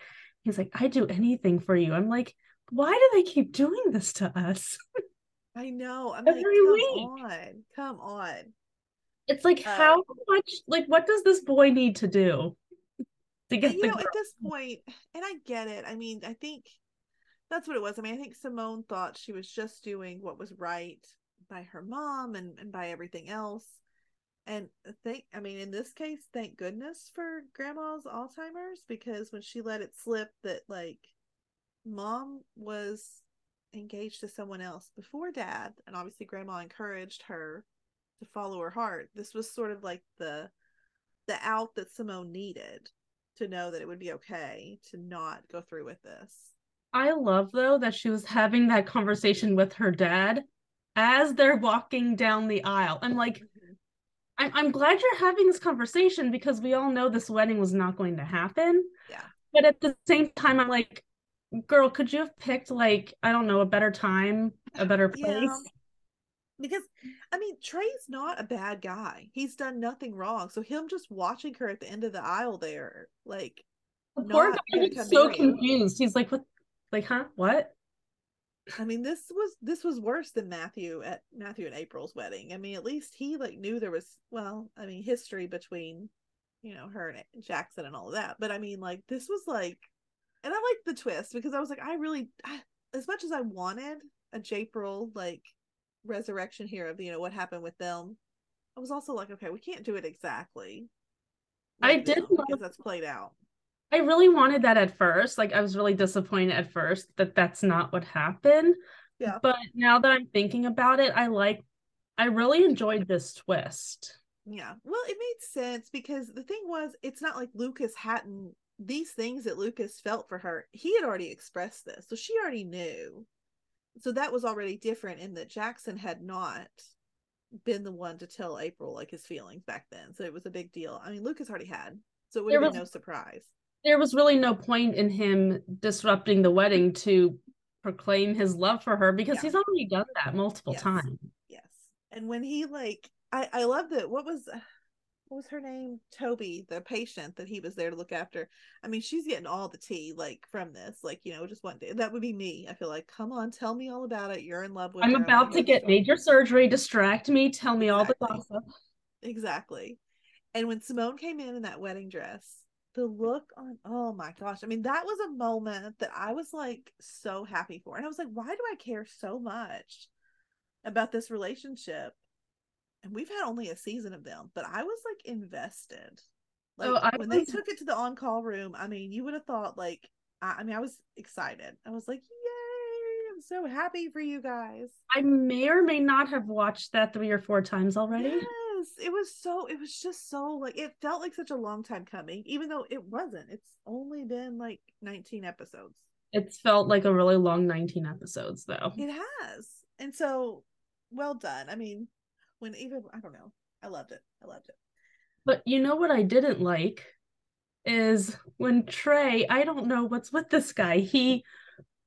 he's like, I do anything for you. I'm like, why do they keep doing this to us? i know i'm like come week. on come on It's like, Uh, how much, like, what does this boy need to do to get you know, girl? at this point, and I get it. I mean, I think that's what it was. I mean, I think Simone thought she was just doing what was right by her mom and, and by everything else. And thank, I mean, in this case, thank goodness for grandma's Alzheimer's because when she let it slip that like mom was engaged to someone else before dad, and obviously grandma encouraged her to follow her heart. This was sort of like the the out that Simone needed to know that it would be okay to not go through with this. I love though that she was having that conversation with her dad as they're walking down the aisle. I'm like, mm-hmm. I'm I'm glad you're having this conversation because we all know this wedding was not going to happen. Yeah. But at the same time, I'm like, girl, could you have picked like, I don't know, a better time, a better place? Yeah. Because I mean, Trey's not a bad guy. He's done nothing wrong. So him just watching her at the end of the aisle there, like The poor guy come so confused. He's like, what like, huh? What? I mean, this was this was worse than Matthew at Matthew and April's wedding. I mean, at least he like knew there was well, I mean, history between you know her and Jackson and all of that. But I mean, like this was like, and I liked the twist because I was like, I really, I, as much as I wanted a Japril like resurrection here of you know what happened with them, I was also like, okay, we can't do it exactly. I did love- because that's played out. I really wanted that at first. Like I was really disappointed at first that that's not what happened. Yeah. But now that I'm thinking about it, I like I really enjoyed this twist. Yeah. Well, it made sense because the thing was, it's not like Lucas hadn't these things that Lucas felt for her. He had already expressed this, so she already knew. So that was already different in that Jackson had not been the one to tell April like his feelings back then. So it was a big deal. I mean, Lucas already had, so it would have been was- no surprise. There was really no point in him disrupting the wedding to proclaim his love for her because Yeah. he's already done that multiple Yes. times. Yes. And when he like, I I love that. What was uh, what was her name? Toby, the patient that he was there to look after. I mean, she's getting all the tea like from this. Like, you know, just one day. That would be me. I feel like, come on, tell me all about it. You're in love with I'm her. About wanna to get story." major surgery, distract me, tell me all the Exactly. gossip. Exactly. And when Simone came in in that wedding dress, the look on oh my gosh. I mean, that was a moment that I was like so happy for. And I was like, why do I care so much about this relationship? And we've had only a season of them, but I was like invested. Like Oh, I when they took it to the on-call room, I mean, you would have thought like I, I mean, I was excited. I was like, yay, I'm so happy for you guys. I may or may not have watched that three or four times already. Yes, it was so it was just so like it felt like such a long time coming, even though it wasn't. It's only been like 19 episodes. It's felt like a really long 19 episodes though. It has. And so well done. I mean, when even I don't know. I loved it. I loved it. But you know what I didn't like is when Trey, I don't know what's with this guy. He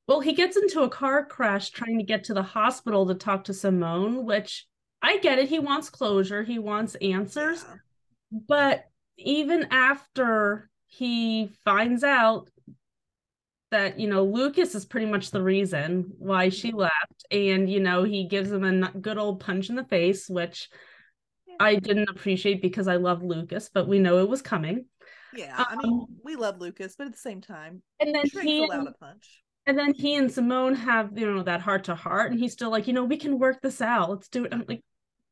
well, he gets into a car crash trying to get to the hospital to talk to Simone, which I get it. He wants closure, he wants answers. Yeah. But even after he finds out that, you know, Lucas is pretty much the reason why she left, and, you know, he gives him a good old punch in the face, which I didn't appreciate because I love Lucas, but we know it was coming. Yeah. I mean, Um, we love Lucas, but at the same time, And then he allowed a punch. and then he and Simone have, you know, that heart to heart, and he's still like, you know, we can work this out. Let's do it. I'm like,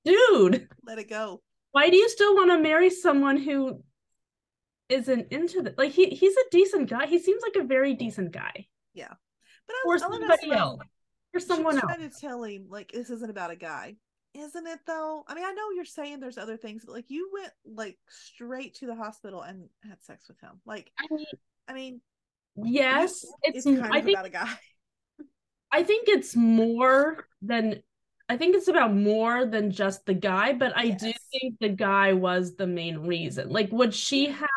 dude, Let it go. why do you still want to marry someone who isn't into the like he he's a decent guy. He seems like a very decent guy. Yeah. But I, Or I love how somebody else. Or someone else. trying to tell him like this isn't about a guy isn't it though i mean i know you're saying there's other things but like you went like straight to the hospital and had sex with him like I mean, i mean yes, it's, it's, kind I of think about a guy I think it's more than I think it's about more than just the guy, but I do think the guy was the main reason. Like, would she have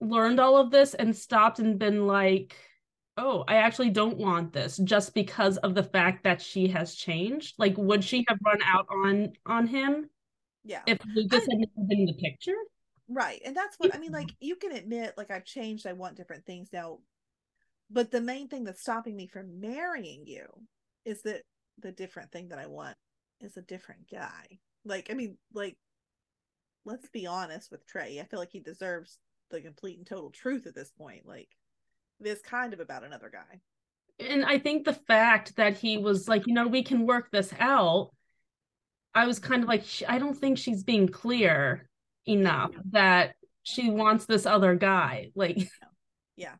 learned all of this and stopped and been like, oh, I actually don't want this just because of the fact that she has changed? Like, would she have run out on on him yeah if Lucas I- had never been in the picture? right and that's what i mean like you can admit like i've changed i want different things now but the main thing that's stopping me from marrying you is that the different thing that i want is a different guy like i mean like let's be honest with trey i feel like he deserves the complete and total truth at this point like this kind of about another guy and I think the fact that he was like, you know, we can work this out. I was kind of like, I don't think she's being clear enough that she wants this other guy. Like, yeah.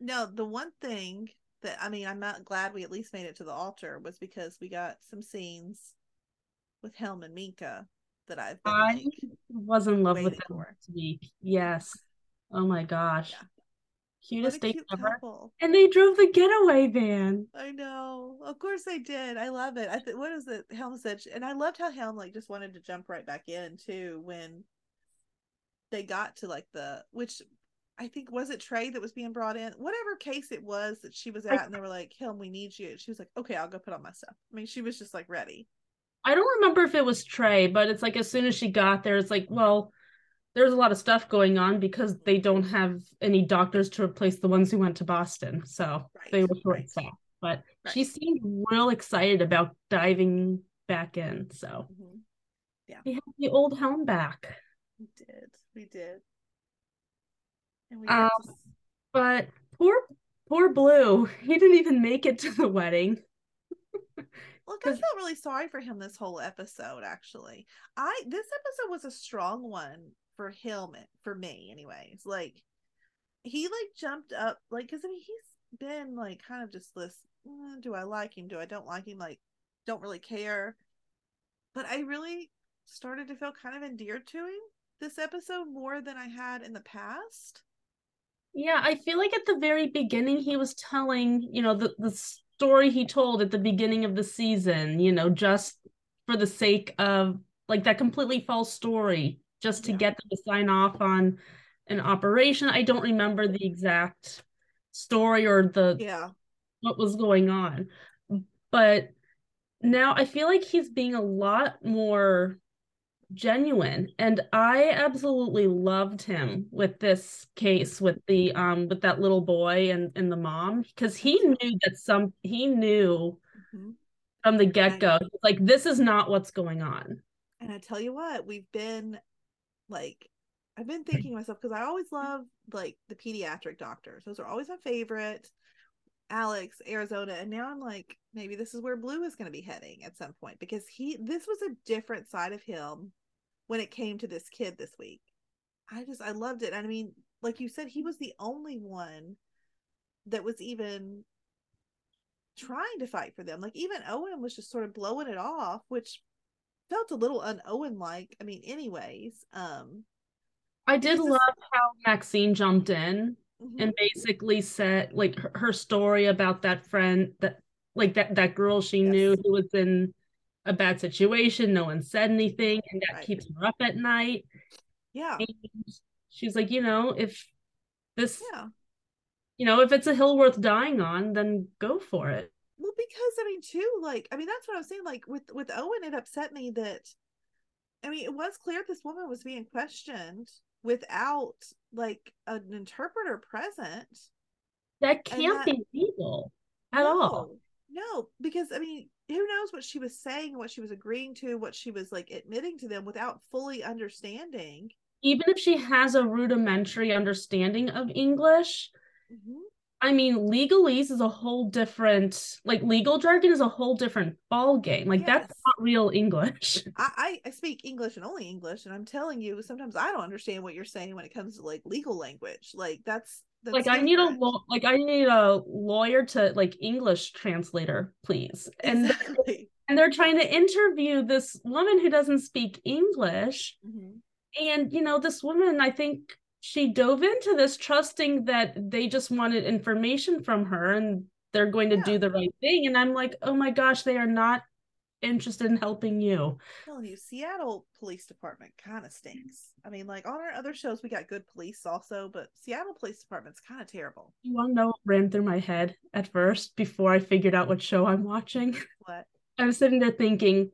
no the one thing that i mean i'm not glad we at least made it to the altar was because we got some scenes with helm and Mika that i've been I like was in love with Waiting him for. this week. Yes. Oh my gosh. Yeah. Cutest date cute ever. couple And they drove the getaway van. I know. Of course they did. I love it. I think what is it? Helm said, and I loved how Helm like just wanted to jump right back in too when they got to like the which I think was it Trey that was being brought in, whatever case it was that she was I- at, and they were like, "Helm, we need you." She was like, "Okay, I'll go put on my stuff." I mean, she was just like ready. I don't remember if it was Trey, but it's like as soon as she got there, it's like, well, there's a lot of stuff going on because they don't have any doctors to replace the ones who went to Boston. So they were short right. staffed. But Right. she seemed real excited about diving back in. So Mhm. we have the old helm back. We did. We did. And we got Um, But poor poor Blue, he didn't even make it to the wedding. Look, I felt really sorry for him this whole episode. Actually, I this episode was a strong one for him, for me, anyways. Like he like jumped up, like because I mean he's been like kind of just this. "Mm, do I like him? Do I don't like him? Like don't really care. But I really started to feel kind of endeared to him this episode more than I had in the past. Yeah, I feel like at the very beginning he was telling, you know, the the story he told at the beginning of the season, you know, just for the sake of like that completely false story, just to Yeah. get them to sign off on an operation. I don't remember the exact story or the Yeah, what was going on. But now I feel like he's being a lot more genuine and I absolutely loved him with this case with the um with that little boy and and the mom because he knew that some he knew Mhm. from the get-go like this is not what's going on. And I tell you what, we've been like, I've been thinking myself because I always love like the pediatric doctors. Those are always my favorite. Alex, Arizona, and now I'm like, maybe this is where Blue is going to be heading at some point because he, this was a different side of him when it came to this kid this week. I just, I loved it. I mean, like you said, he was the only one that was even trying to fight for them. Like even Owen was just sort of blowing it off, which felt a little un-Owen like. I mean, anyways, um, I did love how Maxine jumped in Mhm. and basically said like her, her story about that friend that like that that girl she knew who was in a bad situation no one said anything and that Right. keeps her up at night. Yeah. And she's like you know if this yeah. you know if it's a hill worth dying on then go for it. Well, because I mean, too, like I mean, that's what I was saying. Like with with Owen, it upset me that I mean, it was clear this woman was being questioned without like an interpreter present. That can't that- be legal at all. No, no, because I mean, who knows what she was saying, what she was agreeing to, what she was like admitting to them without fully understanding. even if she has a rudimentary understanding of english Mhm. I mean, legalese is a whole different, like legal jargon is a whole different ball game. Like that's not real English. I I speak English and only English, and I'm telling you, sometimes I don't understand what you're saying when it comes to like legal language. Like that's, that's like I need a law, like I need a lawyer to like English translator, please. And exactly. and they're trying to interview this woman who doesn't speak English. Mhm. And you know, this woman, I think she dove into this trusting that they just wanted information from her and they're going to Yeah. do the right thing. And I'm like, oh my gosh, they are not interested in helping you. telling you, Seattle Police Department kind of stinks. I mean, like on our other shows, we got good police also, but Seattle Police Department's kind of terrible. You want to know what ran through my head at first before I figured out what show I'm watching? What? I was sitting there thinking,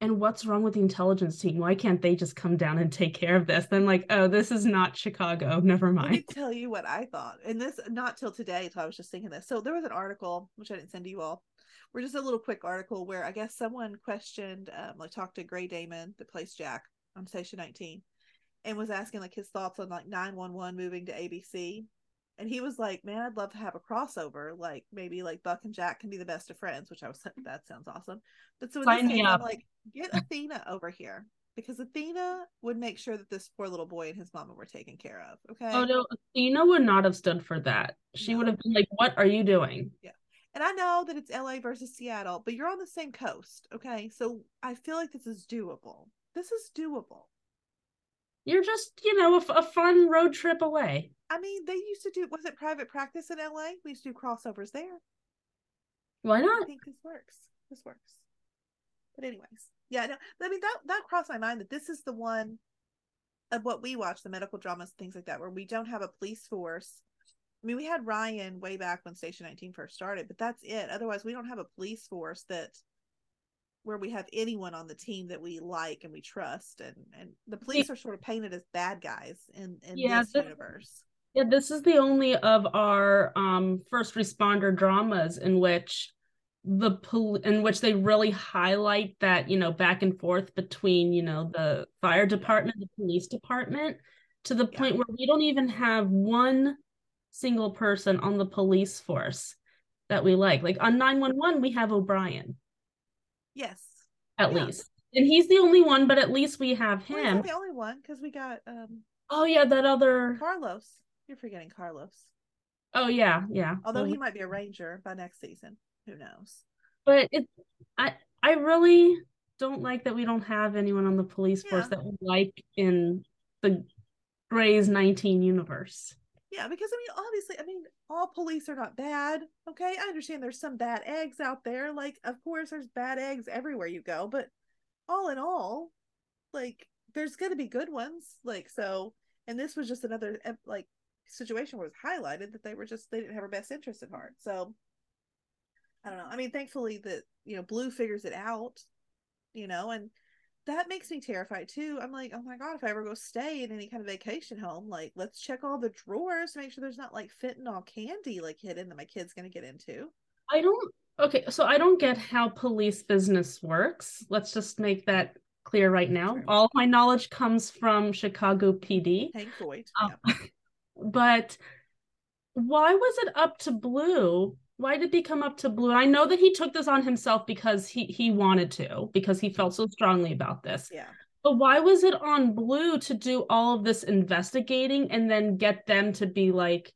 and what's wrong with the intelligence team? Why can't they just come down and take care of this? Then, like, oh, this is not Chicago. Never Let me mind. tell you what I thought, and this not till today. So I was just thinking this. So there was an article which I didn't send to you all. We're just a little quick article where I guess someone questioned, um, like talked to Grey Damon that plays Jack on Station 19, and was asking like his thoughts on like 911 moving to ABC. And he was like, "Man, I'd love to have a crossover. Like maybe like Buck and Jack can be the best of friends." Which I was like, "That sounds awesome." But so Sign me case, I'm like, "Get Athena over here." Because Athena would make sure that this poor little boy and his mama were taken care of. Okay. Oh no, Athena would not have stood for that. She No. would have been like, "What are you doing?" And I know that it's LA versus Seattle, but you're on the same coast. Okay. So I feel like this is doable. This is doable. You're just, you know, a fun road trip away. I mean, they used to do, was it private practice in LA? We used to do crossovers there. Why not? I think this works. This works. But anyways, yeah, no, I mean that that crossed my mind that this is the one of what we watch, the medical dramas, things like that, where we don't have a police force. I mean, we had Ryan way back when Station 19 first started, but that's it. Otherwise, we don't have a police force that where we have anyone on the team that we like and we trust, and and the police are sort of painted as bad guys in in Yeah, this this- universe. Yeah, this is the only of our um first responder dramas in which the pol- in which they really highlight that, you know, back and forth between, you know, the fire department, the police department, to the Yeah. point where we don't even have one single person on the police force that we like. Like on 911, we have O'Brien, Yes, at Yeah. least. And he's the only one, but at least we have well, he's him. the only one because we got um Oh yeah, that other Carlos. You're forgetting Carlos. Oh yeah, yeah. Although The- he might be a ranger by next season. Who knows? but it i i really don't like that we don't have anyone on the police force Yeah. that we like in the Grey's 19 universe Yeah, because I mean, obviously, I mean, all police are not bad. Okay. I understand there's some bad eggs out there. Like, of course, there's bad eggs everywhere you go, but all in all, like, there's going to be good ones. Like, so, and this was just another, eh, like, situation where it was highlighted that they were just, they didn't have our best interest at heart. So, I don't know. I mean, thankfully that, you know, Blue figures it out, you know, and that makes me terrified too. I'm like, oh my god, if I ever go stay in any kind of vacation home, like let's check all the drawers to make sure there's not like fentanyl candy like hidden that my kid's gonna get into. i don't okay so i don't get how police business works let's just make that clear right now all my knowledge comes from chicago pd Hank Voigt. Oh. Uh, yeah. but why was it up to blue why did he come up to blue i know that he took this on himself because he he wanted to because he felt so strongly about this Yeah. but why was it on blue to do all of this investigating and then get them to be like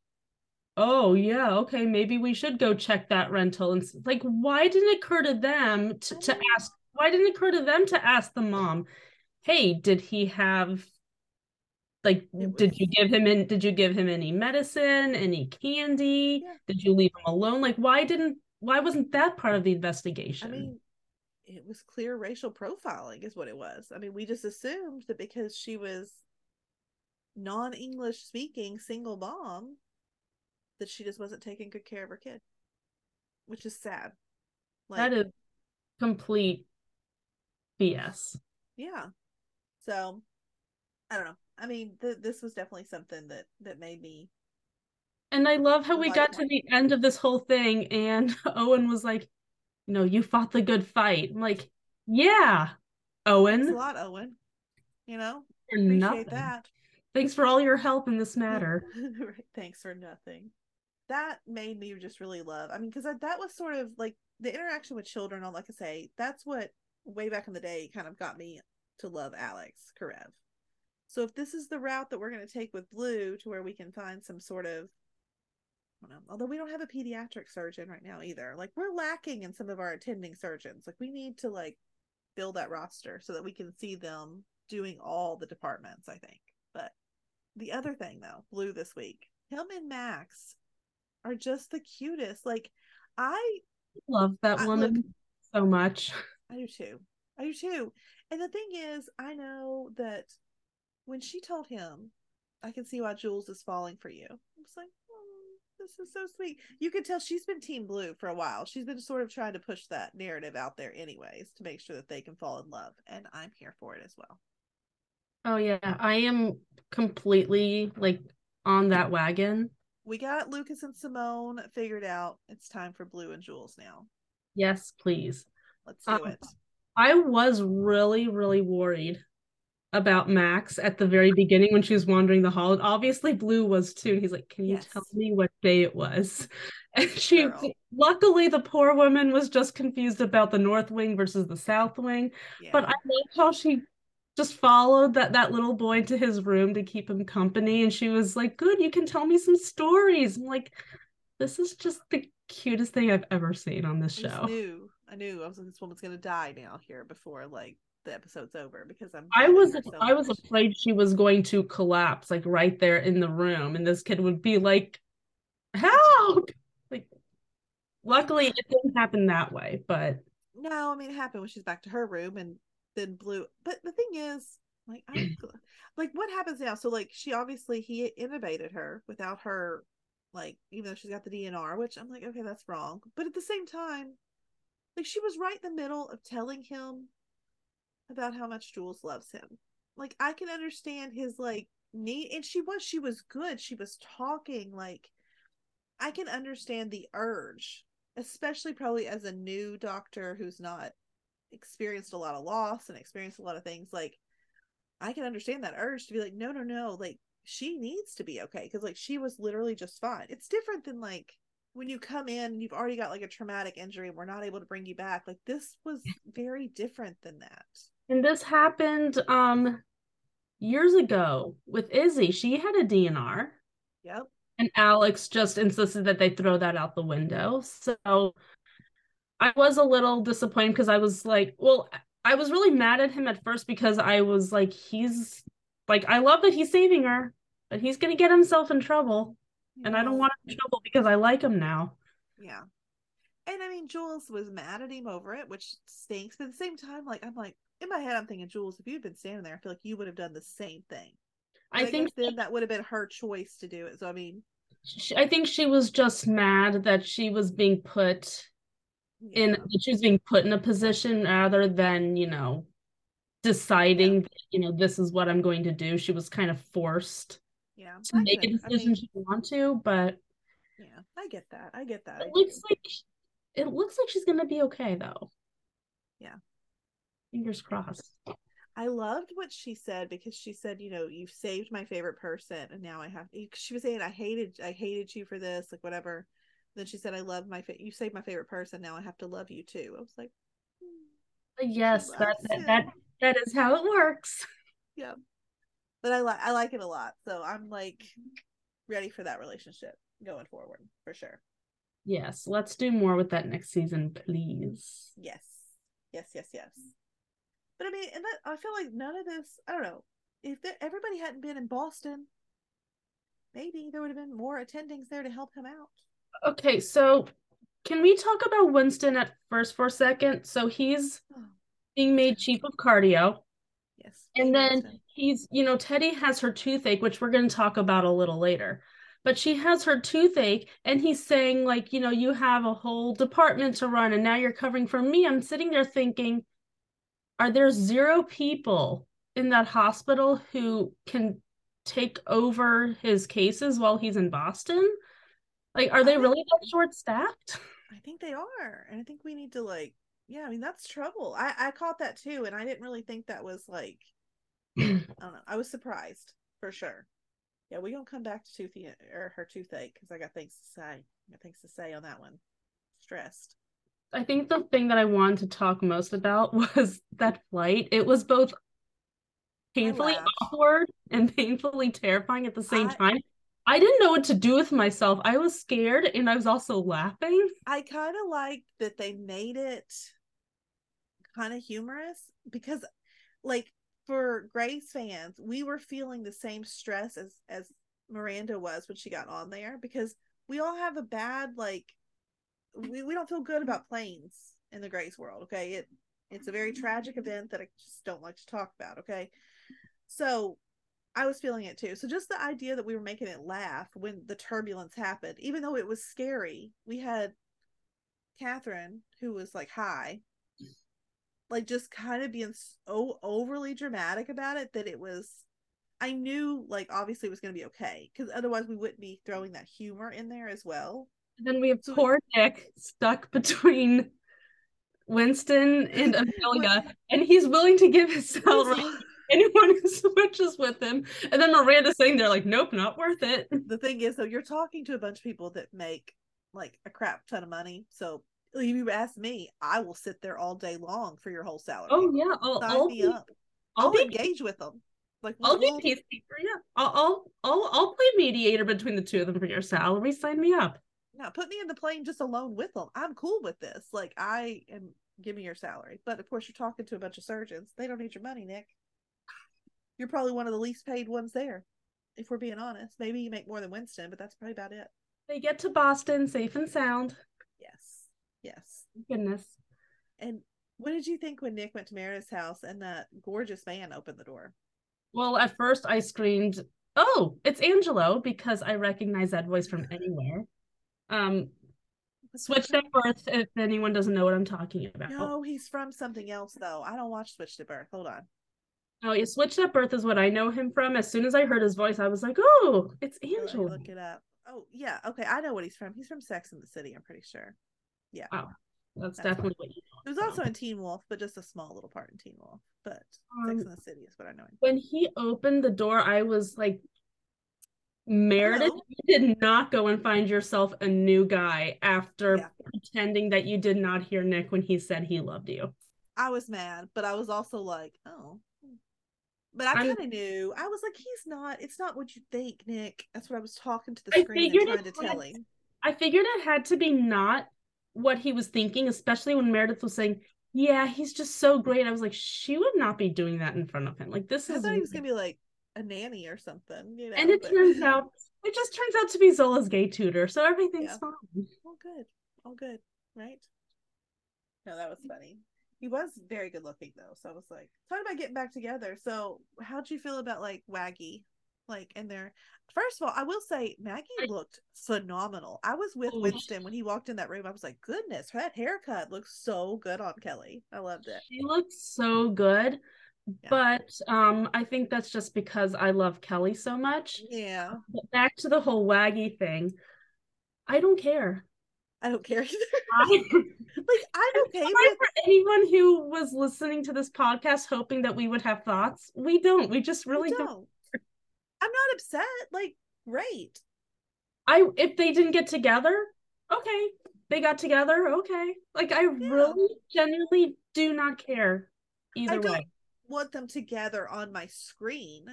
oh yeah okay maybe we should go check that rental and like why didn't it occur to them to, to ask why didn't it occur to them to ask the mom hey did he have Like, It did you give him in? Did you give him any medicine, any candy? Yeah. Did you leave him alone? Like, why didn't? Why wasn't that part of the investigation? I mean, it was clear racial profiling, is what it was. I mean, we just assumed that because she was non English speaking single mom, that she just wasn't taking good care of her kid, which is sad. Like, that is complete BS. yeah. So, I don't know. I mean, th- this was definitely something that that made me. And I love how we got to the end of this whole thing, and Owen was like, "You know, you fought the good fight." I'm like, "Yeah, Owen, Thanks a lot, Owen. You know, for appreciate nothing. that. Thanks for all your help in this matter." Right, Thanks for nothing. That made me just really love. I mean, because that was sort of like the interaction with children. Like I say, that's what way back in the day kind of got me to love Alex Karev. So if this is the route that we're going to take with Blue, to where we can find some sort of, I don't know, although we don't have a pediatric surgeon right now either. Like we're lacking in some of our attending surgeons. Like we need to like build that roster so that we can see them doing all the departments. I think, but the other thing though, Blue this week, him and Max are just the cutest. Like I Love that I- woman so much. I do too. I do too. And the thing is, I know that when she told him, I can see why Jules is falling for you. I was like, oh, this is so sweet. You can tell she's been Team Blue for a while. She's been sort of trying to push that narrative out there, anyways, to make sure that they can fall in love. And I'm here for it as well. Oh yeah, I am completely like on that wagon. We got Lucas and Simone figured out. It's time for Blue and Jules now. Yes, please. Let's do Um, it. I was really, really worried about Max at the very beginning when she was wandering the hall. And obviously Blue was too. And he's like, Can you Yes. tell me what day it was? And she Girl. luckily the poor woman was just confused about the north wing versus the south wing. Yeah. But I love how she just followed that that little boy to his room to keep him company. And she was like, Good, you can tell me some stories. I'm like, this is just the cutest thing I've ever seen on this show I knew. I knew. I was like, this woman's gonna die now here before like the episode's over because I'm. I was so I was much. afraid she was going to collapse like right there in the room and this kid would be like help like luckily it didn't happen that way but No, I mean it happened when she's back to her room and then Blue. But the thing is, like, I like what happens now. So like she obviously he intubated her without her, like even though she's got the DNR, which I'm like, okay, that's wrong. But at the same time, like she was right in the middle of telling him about how much Jules loves him. Like I can understand his like need, and she was she was good. She was talking like I can understand the urge, especially probably as a new doctor who's not experienced a lot of loss and experienced a lot of things. Like, I can understand that urge to be like, no, no, no, like she needs to be okay because like she was literally just fine. It's different than like when you come in and you've already got like a traumatic injury and we're not able to bring you back. Like this was very different than that. And this happened um years ago with Izzie she had a DNR Yep. and Alex just insisted that they throw that out the window so I was a little disappointed because I was like well I was really mad at him at first because I was like he's like I love that he's saving her but he's gonna get himself in trouble and I don't want him in trouble because I like him now. Yeah. And I mean, Jules was mad at him over it, which stinks. But at the same time, like, I'm like, in my head, I'm thinking, Jules, if you'd been standing there, I feel like you would have done the same thing. I But think then that would have been her choice to do it. So, I mean, she, I think she was just mad that she was being put in yeah. that she was being put in a position rather than you know deciding that, you know this is what I'm going to do. She was kind of forced Yeah. to I make a can- I decision mean, she want to, but yeah, I get that. I get that. I it do. looks like it looks like she's gonna be okay though. Yeah. Fingers crossed. I loved what she said because she said, you know, you've saved my favorite person, and now I have. She was saying, I hated, I hated you for this, like whatever. Then she said, I love my, fa- you saved my favorite person. Now I have to love you too. I was like, hmm. Yes, that that, that that is how it works. yeah. But I like, I like it a lot. So I'm like ready for that relationship going forward for sure. Yes, let's do more with that next season, please. Yes, yes, yes, yes. But I mean, and that I feel like none of this. I don't know. if the, everybody hadn't been in Boston, maybe there would have been more attendings there to help him out. Okay, so can we talk about Winston at first for a second? So he's oh. being made chief of cardio. Yes. And then Winston. he's, you know, Teddy has her toothache, which we're going to talk about a little later. But she has her toothache, and he's saying, like, you know, you have a whole department to run, and now you're covering for me. I'm sitting there thinking, are there zero people in that hospital who can take over his cases while he's in Boston? Like, are they really that short staffed? I think they are, and I think we need to like, yeah. I mean, that's trouble. I I caught that too, and I didn't really think that was like, I don't know. I was surprised for sure. Yeah, we gonna come back to toothy or her toothache because I got things to say. I got things to say on that one. Stressed. I think the thing that I wanted to talk most about was that flight. It was both painfully awkward and painfully terrifying at the same I- time. I didn't know what to do with myself. I was scared and I was also laughing. I kind of like that they made it kind of humorous because, like, for Grey's fans, we were feeling the same stress as as Miranda was when she got on there because we all have a bad like we, we don't feel good about planes in the Grey's world. Okay, it it's a very tragic event that I just don't like to talk about. Okay, so I was feeling it too. So just the idea that we were making it laugh when the turbulence happened, even though it was scary, we had Catherine who was like high, like just kind of being so overly dramatic about it that it was. I knew like obviously it was going to be okay because otherwise we wouldn't be throwing that humor in there as well. Then we have So- poor Nick stuck between Winston and Amelia, and he's willing to give his salary anyone who switches with him. And then Miranda's saying they're like, nope, not worth it. the thing is though you're talking to a bunch of people that make like a crap ton of money so if you ask me i will sit there all day long for your whole salary Oh yeah, I'll, sign I'll me be, up I'll i'll be engage with them like I'll be peacekeeper. Yeah, I'll, I'll I'll I'll play mediator between the two of them for your salary. Sign me up. No put me in the plane just alone with them. I'm cool with this. Like i am give me your salary. But of course you're talking to a bunch of surgeons. They don't need your money nick. You're probably one of the least paid ones there if we're being honest. Maybe you make more than winston but that's probably about it. They get to Boston safe and sound. yes. Yes. Goodness. and what did you think when nick went to meredith's house and that gorgeous man opened the door? Well, at first I screamed, "Oh, it's Angelo!" because I recognize that voice from anywhere. Um, switched at birth. If anyone doesn't know what I'm talking about. No, he's from something else though. I don't watch Switched at Birth. Hold on. Oh, yeah, switched at birth is what I know him from. As soon as I heard his voice, I was like, "Oh, it's Angelo." Look it up. Oh yeah, okay. I know what he's from. He's from Sex in the City. I'm pretty sure. Yeah, Oh, That's That's definitely what you know. he was also in Teen Wolf, but just a small little part in Teen Wolf. But Um, Sex in the City is what I know him. when he opened the door, I was like, Meredith, Hello? you did not go and find yourself a new guy after Yeah. pretending that you did not hear Nick when he said he loved you. I was mad, but I was also like, oh. But I kind of knew. I was like, he's not. It's not what you think, Nick. That's what I was talking to the I screen and trying to tell him. I figured it had to be not what he was thinking, especially when Meredith was saying, Yeah, he's just so great. I was like, She would not be doing that in front of him. Like, this I is. I thought he was gonna be like a nanny or something, you know. and it but- turns out, it just turns out to be Zola's gay tutor. So everything's Yeah. fine. all good all good right no that was funny he was very good looking though so i was like talking about getting back together so how'd you feel about like waggy like in there first of all i will say maggie looked phenomenal i was with Oh. winston when he walked in that room i was like goodness that haircut looks so good on kelly i loved it She looked so good. Yeah. But um, I think that's just because I love Kelly so much. yeah But back to the whole waggy thing. I don't care. i don't care either I, like i'm okay with for anyone who was listening to this podcast hoping that we would have thoughts. We don't. We just really I don't. don't i'm not upset like great I if they didn't get together, okay. They got together, okay. Like I really genuinely do not care either I way. Want them together on my screen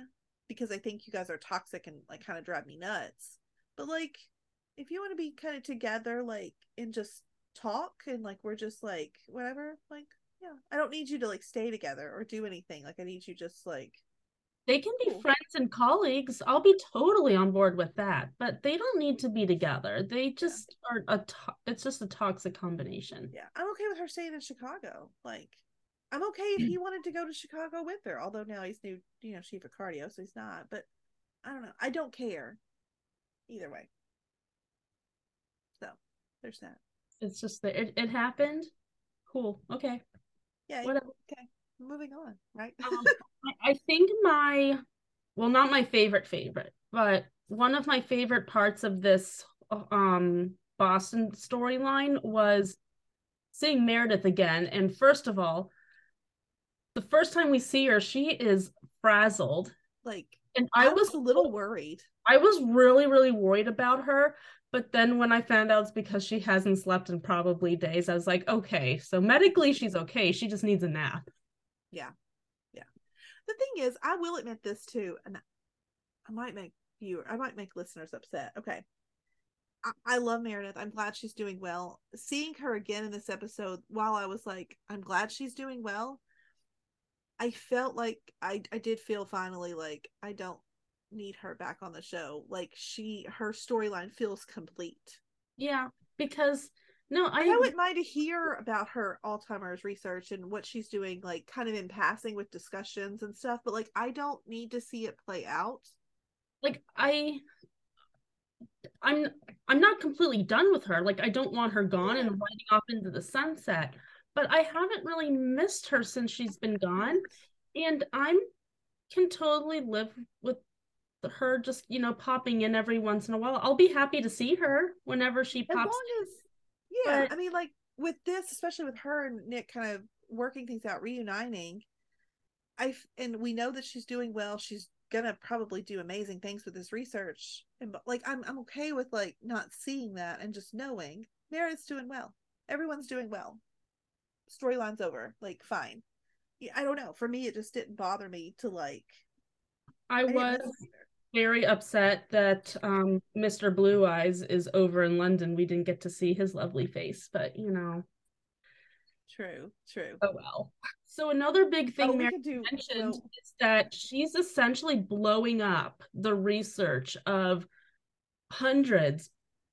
because I think you guys are toxic and like kind of drive me nuts. But like, if you want to be kind of together, like, and just talk and like we're just like whatever, like, yeah, I don't need you to like stay together or do anything. Like, I need you just like They can be Cool. friends and colleagues. I'll be totally on board with that, but they don't need to be together. They just are a to- it's just a toxic combination. Yeah, I'm okay with her staying in Chicago. Like, I'm okay if he wanted to go to Chicago with her. Although now he's new, you know, chief of cardio, so he's not. But I don't know. I don't care either way. So there's that. It's just that it, it happened. Cool. Okay. Yeah. Whatever. Okay. Moving on. Right. Um, I, I think my well, not my favorite favorite, but one of my favorite parts of this um Boston storyline was seeing Meredith again. And first of all, the first time we see her, she is frazzled. like And I, was a little worried. I was really, really worried about her. But then when I found out it's because she hasn't slept in probably days, I was like, okay, so medically she's okay. She just needs a nap. Yeah. Yeah. The thing is, I will admit this too, and I might make you, I might make listeners upset. Okay. I, I love Meredith. I'm glad she's doing well. Seeing her again in this episode, while I was like, I'm glad she's doing well, I felt like I, I did feel finally like I don't need her back on the show. Like she, her storyline feels complete. Yeah, because no, I I wouldn't mind to hear about her Alzheimer's research and what she's doing, like kind of in passing with discussions and stuff. But like, I don't need to see it play out. like I I'm I'm not completely done with her. Like I don't want her gone and Yeah. riding off into the sunset, but I haven't really missed her since she's been gone. And I'm can totally live with her just, you know, popping in every once in a while. I'll be happy to see her whenever she pops. long as, yeah, But- I mean, like with this, especially with her and Nick kind of working things out, reuniting. I and we know that she's doing well. She's gonna probably do amazing things with this research, and like I'm I'm okay with like not seeing that and just knowing Meredith's doing well. Everyone's doing well. Storyline's over. Like fine. Yeah, I don't know. For me, it just didn't bother me to like. I I was very upset that um Mr. Blue Eyes is over in London. We didn't get to see his lovely face, but you know, True. True. oh well. So another big thing Oh, Mary do. mentioned well, is that she's essentially blowing up the research of hundreds,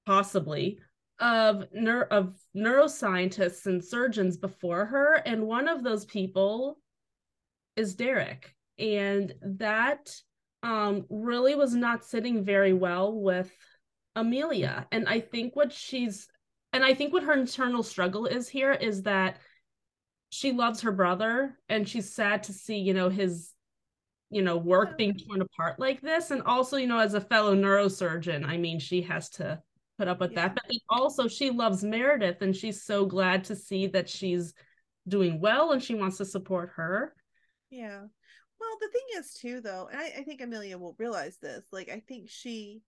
possibly, of neur- of neuroscientists and surgeons before her, and one of those people is Derek, and that um really was not sitting very well with Amelia, and I think what she's and I think what her internal struggle is here is that she loves her brother and she's sad to see you know his you know work being torn apart like this. And also you know as a fellow neurosurgeon i mean she has to put up with Yeah. that but also she loves meredith and she's so glad to see that she's doing well and she wants to support her Yeah. Well, the thing is too, though, and I, I think Amelia will realize this. Like, I think she,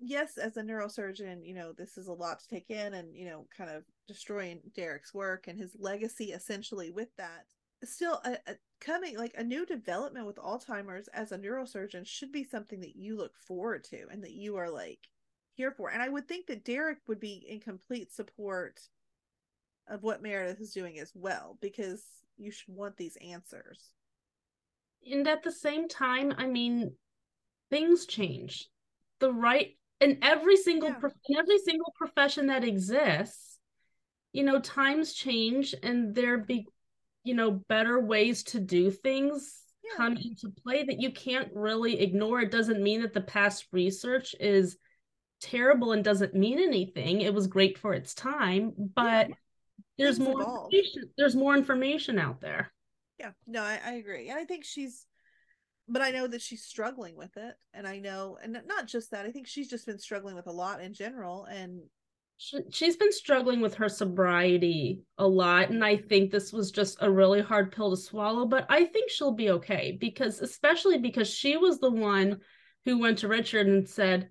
yes, as a neurosurgeon, you know, this is a lot to take in, and you know, kind of destroying Derek's work and his legacy, essentially, with that. Still, a, a coming like a new development with Alzheimer's as a neurosurgeon should be something that you look forward to and that you are like here for. And I would think that Derek would be in complete support of what Meredith is doing as well, because you should want these answers. and at the same time i mean things change the right in every single Yeah. in every single profession that exists you know times change and there be you know better ways to do things Yeah. come into play that you can't really ignore it doesn't mean that the past research is terrible and doesn't mean anything it was great for its time but there's Things more evolve. information, there's more information out there Yeah, no, I, I agree. And I think she's, but I know that she's struggling with it. And I know, and not just that, I think she's just been struggling with a lot in general. And she, she's been struggling with her sobriety a lot and i think this was just a really hard pill to swallow but i think she'll be okay because especially because she was the one who went to richard and said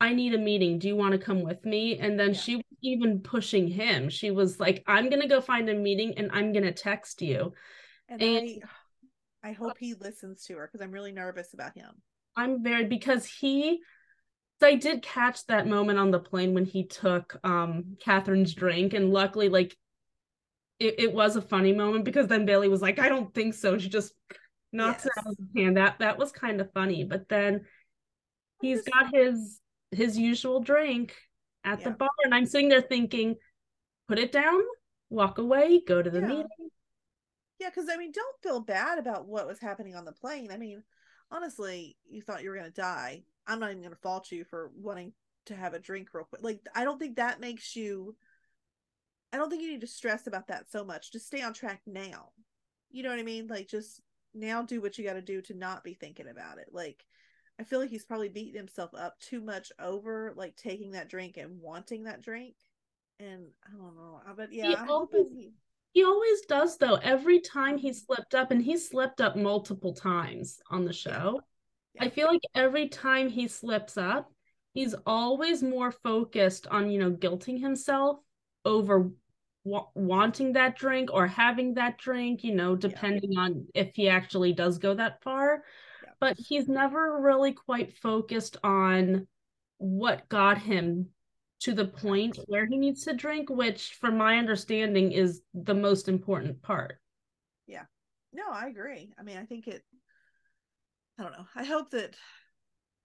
i need a meeting do you want to come with me and then Yeah. she was even pushing him she was like i'm going to go find a meeting and i'm going to text you and, And- I, I hope he listens to her because I'm really nervous about him. I'm very because he so I did catch that moment on the plane when he took um Catherine's drink and luckily like it, it was a funny moment because then Bailey was like, I don't think so. She just knocks it out of his hand. That that was kind of funny. But then he's got his his usual drink at the bar, and I'm sitting there thinking, put it down, walk away, go to the Yeah. meeting. Yeah, because I mean, don't feel bad about what was happening on the plane. I mean, honestly, you thought you were going to die. I'm not even going to fault you for wanting to have a drink real quick. Like, I don't think that makes you. I don't think you need to stress about that so much. Just stay on track now. You know what I mean? Like, just now do what you got to do to not be thinking about it. Like, I feel like he's probably beating himself up too much over like taking that drink and wanting that drink. And I don't know. But yeah, He I hope that always- he- He always does though. Every time he slipped up, and he slipped up multiple times on the show. Yeah. I feel like every time he slips up, he's always more focused on, you know, guilting himself over wa- wanting that drink or having that drink, you know, depending on if he actually does go that far. But he's never really quite focused on what got him to the point where he needs to drink, which, from my understanding, is the most important part. Yeah. No, I agree. I mean, I think it. I don't know. I hope that.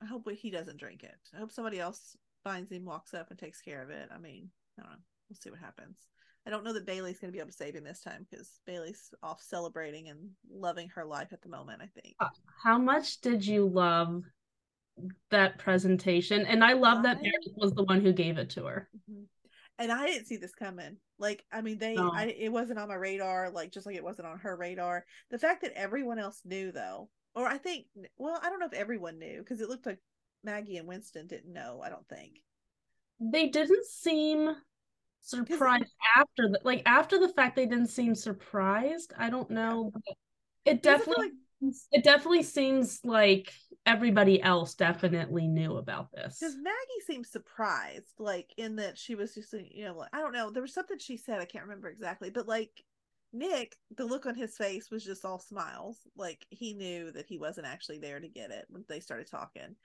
I hope he doesn't drink it. I hope somebody else finds him, walks up, and takes care of it. I mean, I don't know. We'll see what happens. I don't know that Bailey's going to be able to save him this time because Bailey's off celebrating and loving her life at the moment. I think. How much did you love that presentation? And I love that Meredith was the one who gave it to her. Mhm. And I didn't see this coming. Like, I mean, they, No. I, it wasn't on my radar. Like, just like it wasn't on her radar. The fact that everyone else knew, though, or I think, well, I don't know if everyone knew because it looked like Maggie and Winston didn't know. I don't think. They didn't seem surprised after the like after the fact they didn't seem surprised. I don't know. but It Because I feel definitely it definitely seems like everybody else definitely knew about this. Because Maggie seemed surprised, like in that she was just, you know, like, I don't know. There was something she said, I can't remember exactly, but like Nick, the look on his face was just all smiles. Like he knew that he wasn't actually there to get it when they started talking.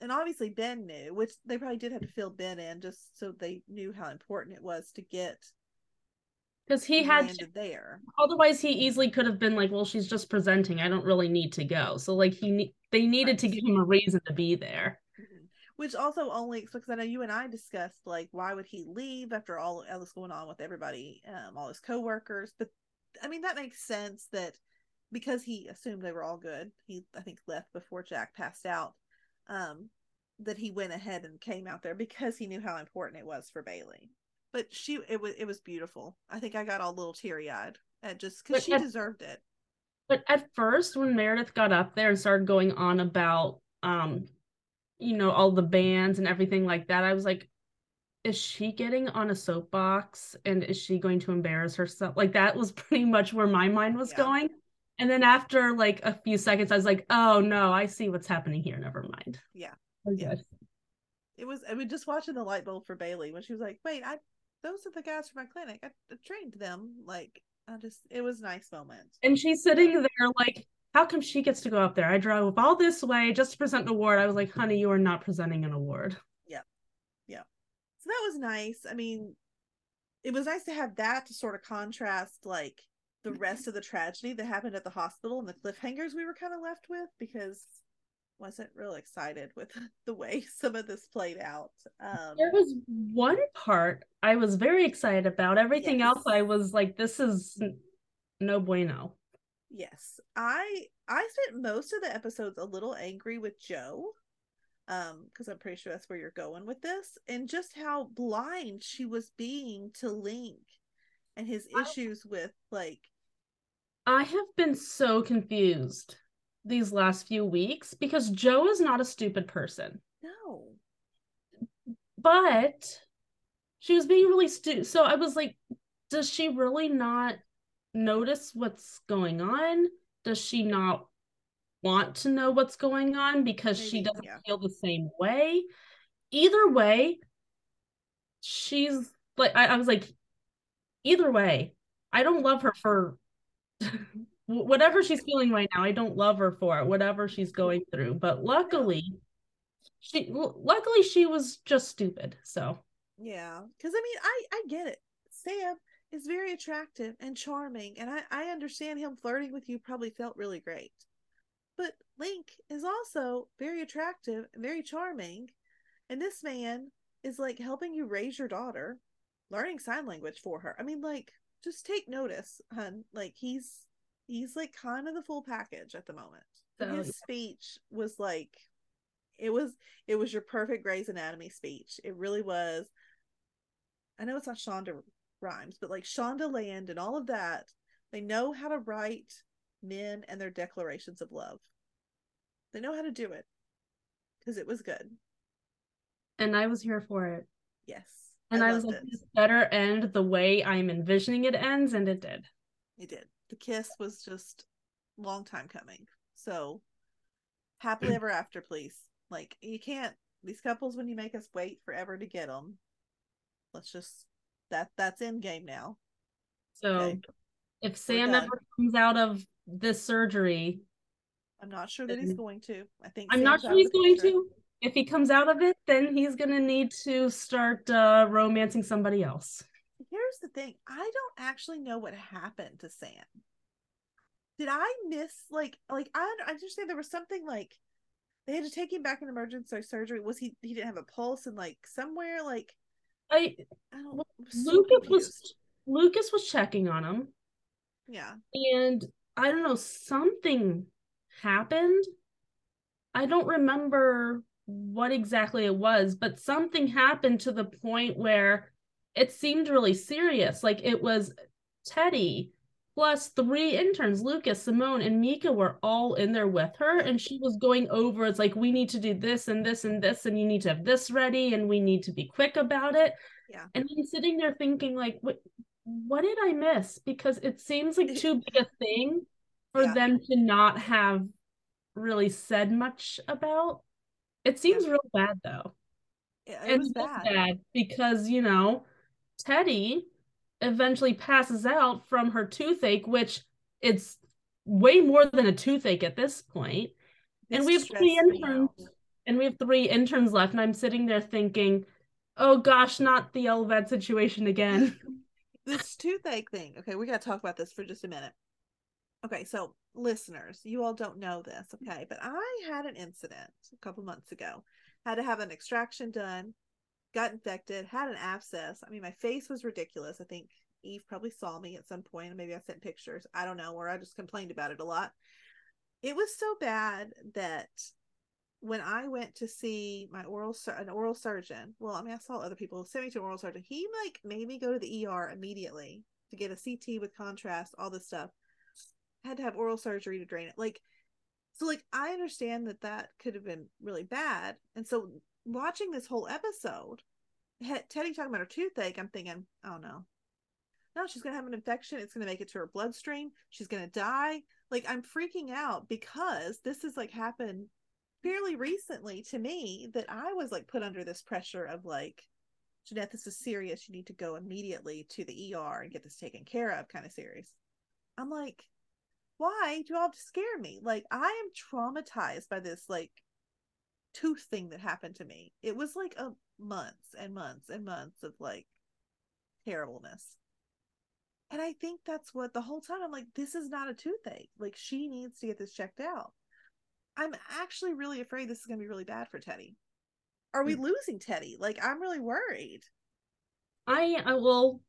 And obviously Ben knew, which they probably did have to fill Ben in just so they knew how important it was to get Because he had landed there. otherwise he easily could have been like, well, she's just presenting. I don't really need to go. So like he they needed to give him a reason to be there. Mhm. Which also only because I know you and I discussed like why would he leave after all else going on with everybody, um, all his coworkers. But I mean that makes sense that because he assumed they were all good, he I think left before Jack passed out. Um, that he went ahead and came out there because he knew how important it was for Bailey. But she it was it was beautiful. I think I got all a little teary eyed at just because she at- deserved it. But at first, when Meredith got up there and started going on about, um, you know, all the bands and everything like that, I was like, is she getting on a soapbox and is she going to embarrass herself? Like that was pretty much where my mind was Yeah. going. And then after like a few seconds, I was like, oh no, I see what's happening here. Never mind. Yeah. We're Yeah. good. it was I mean just watching the light bulb for Bailey when she was like, "Wait, I those are the guys from my clinic. I, I trained them." Like I just it was a nice moment. And she's sitting there like, how come she gets to go up there? I drove all this way just to present an award. I was like, honey, you are not presenting an award. Yeah. Yeah. So that was nice. I mean, it was nice to have that to sort of contrast like the rest of the tragedy that happened at the hospital and the cliffhangers we were kind of left with because wasn't real excited with the way some of this played out. Um There was one part I was very excited about. Everything Yes. else I was like, this is no bueno. Yes. I I spent most of the episodes a little angry with Jo. Um, because I'm pretty sure that's where you're going with this, and just how blind she was being to Link and his I- issues with like I have been so confused these last few weeks because Jo is not a stupid person, no. but she was being really stupid. So I was like, does she really not notice what's going on? Does she not want to know what's going on because she doesn't yeah. feel the same way? Either way, she's like, I, I was like, either way, I don't love her for whatever she's feeling right now. I don't love her for it, whatever she's going through. But luckily, she luckily she was just stupid. So Yeah, because I mean, I I get it. Sam is very attractive and charming, and I I understand him flirting with you probably felt really great. But Link is also very attractive and very charming. And this man is like helping you raise your daughter, learning sign language for her. I mean, like, just take notice, hun. Like he's he's like kind of the full package at the moment. So, His yeah. speech was like it was it was your perfect Grey's Anatomy speech. It really was. I know it's not Shonda Rhimes, but like Shondaland and all of that, they know how to write men and their declarations of love. They know how to do it because it was good. And I was here for it. Yes, And I, was like, it. this better end the way I'm envisioning it ends, and it did. It did. The kiss was just long time coming. So happily ever after, please. Like you can't these couples when you make us wait forever to get them. Let's just that that's in game now. So Okay. if Sam ever comes out of this surgery, I'm not sure that he's going to. I think I'm not sure he's going picture. to. If he comes out of it, then he's gonna need to start uh, romancing somebody else. Here's the thing. I don't actually know what happened to Sam. Did I miss like like I I understand there was something like they had to take him back in emergency surgery. Was he he didn't have a pulse and like somewhere like I I don't Well, so Lucas confused. was Lucas was checking on him, yeah. and I don't know something happened. I don't remember what exactly it was, but something happened to the point where it seemed really serious. Like it was Teddy plus three interns, Lucas, Simone, and Mika were all in there with her, and she was going over. It's like we need to do this and this and this, and you need to have this ready, and we need to be quick about it. Yeah. And I'm sitting there thinking, like, what, what did I miss? Because it seems like too big a thing for Yeah. them to not have really said much about. It seems real bad though. It, it was it's bad. because, you know, Teddy eventually passes out from her toothache, which it's way more than a toothache at this point. and we have three interns. And we have three interns left, and I'm sitting there thinking, oh gosh, not the LVAD situation again. this toothache thing. Okay, we got to talk about this for just a minute. Okay, so listeners, you all don't know this, okay, but I had an incident a couple months ago. Had to have an extraction done, got infected, had an abscess. I mean, my face was ridiculous. I think Eve probably saw me at some point, maybe I sent pictures. I don't know, or I just complained about it a lot. It was so bad that when I went to see my oral sur- an oral surgeon, well, I mean, I saw other people send me to an oral surgeon. He like made me go to the ER immediately to get a CT with contrast, all this stuff. Had to have oral surgery to drain it. Like, so like I understand that that could have been really bad, and so watching this whole episode, Teddy talking about her toothache, I'm thinking, oh no, no, she's gonna have an infection. It's gonna make it to her bloodstream. She's gonna die. Like I'm freaking out because this has like happened fairly recently to me that I was like put under this pressure of like, Jeanette, this is serious. You need to go immediately to the ER and get this taken care of, kind of serious. I'm like, why do you all have to scare me? Like, I am traumatized by this like tooth thing that happened to me. It was like a months and months and months of like terribleness. And I think that's what the whole time I'm like, this is not a toothache. Like, she needs to get this checked out. I'm actually really afraid this is going to be really bad for Teddy. Are we hmm. losing Teddy? Like, I'm really worried. I, I will.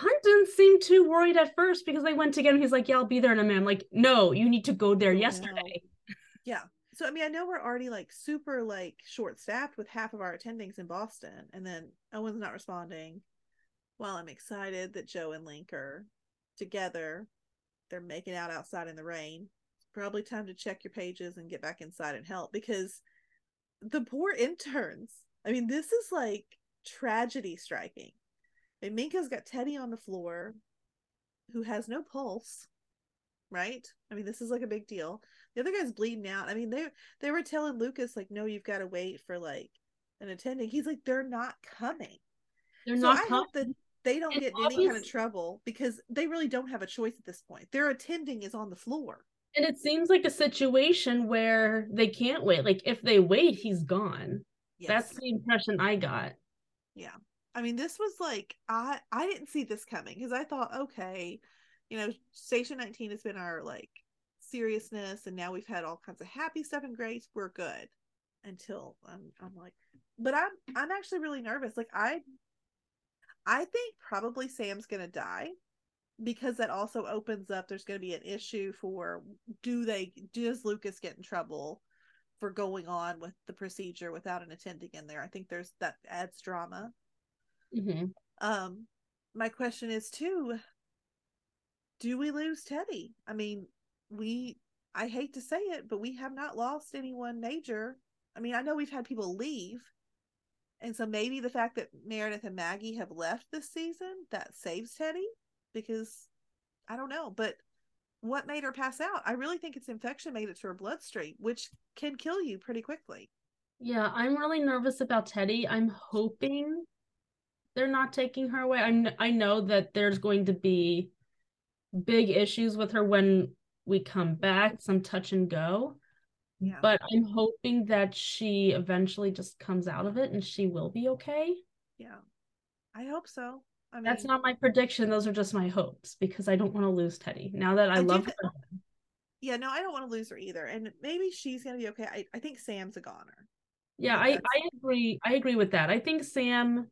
Hunt didn't seem too worried at first because they went to get him. He's like, "Yeah, I'll be there in a minute." I'm like, "No, you need to go there Oh, yesterday." Yeah. So, I mean, I know we're already like super like short staffed with half of our attendings in Boston, and then Owen's not responding. Well, I'm excited that Jo and Link are together. They're making out outside in the rain. It's probably time to check your pages and get back inside and help because the poor interns. I mean, this is like tragedy striking. And Mika's got Teddy on the floor who has no pulse, right? I mean, this is like a big deal. The other guy's bleeding out. I mean, they they were telling Lucas like, no, you've got to wait for like an attending. He's like, they're not coming. They're so not I hope that coming. they don't And get in any kind of trouble because they really don't have a choice at this point. Their attending is on the floor. And it seems like a situation where they can't wait. Like if they wait, he's gone. Yes. That's the impression I got. yeah. I mean, this was like I I didn't see this coming because I thought, okay, you know, Station 19 has been our like seriousness and now we've had all kinds of happy stuff and Grey's we're good. Until I'm I'm like but I'm I'm actually really nervous like I I think probably Sam's to die because that also opens up there's going to be an issue for do they does Lucas get in trouble for going on with the procedure without an attending in there? I think there's that adds drama Mm-hmm. um my question is too do we lose Teddy I mean we I hate to say it, but we have not lost anyone major. I mean, I know we've had people leave. And so maybe the fact that Meredith and Maggie have left this season that saves Teddy because I don't know, but what made her pass out? I really think it's infection made it to her bloodstream, which can kill you pretty quickly. Yeah, I'm really nervous about Teddy. I'm hoping they're not taking her away. I I know that there's going to be big issues with her when we come back, some touch and go. Yeah. But I'm hoping that she eventually just comes out of it and she will be okay. Yeah. I hope so. I mean, That's not my prediction. Those are just my hopes because I don't want to lose Teddy. Now that I, I love thi- her. yeah, no, I don't want to lose her either. And maybe she's going to be okay. I, I think Sam's a goner. Yeah, I, I agree. I agree with that. I think Sam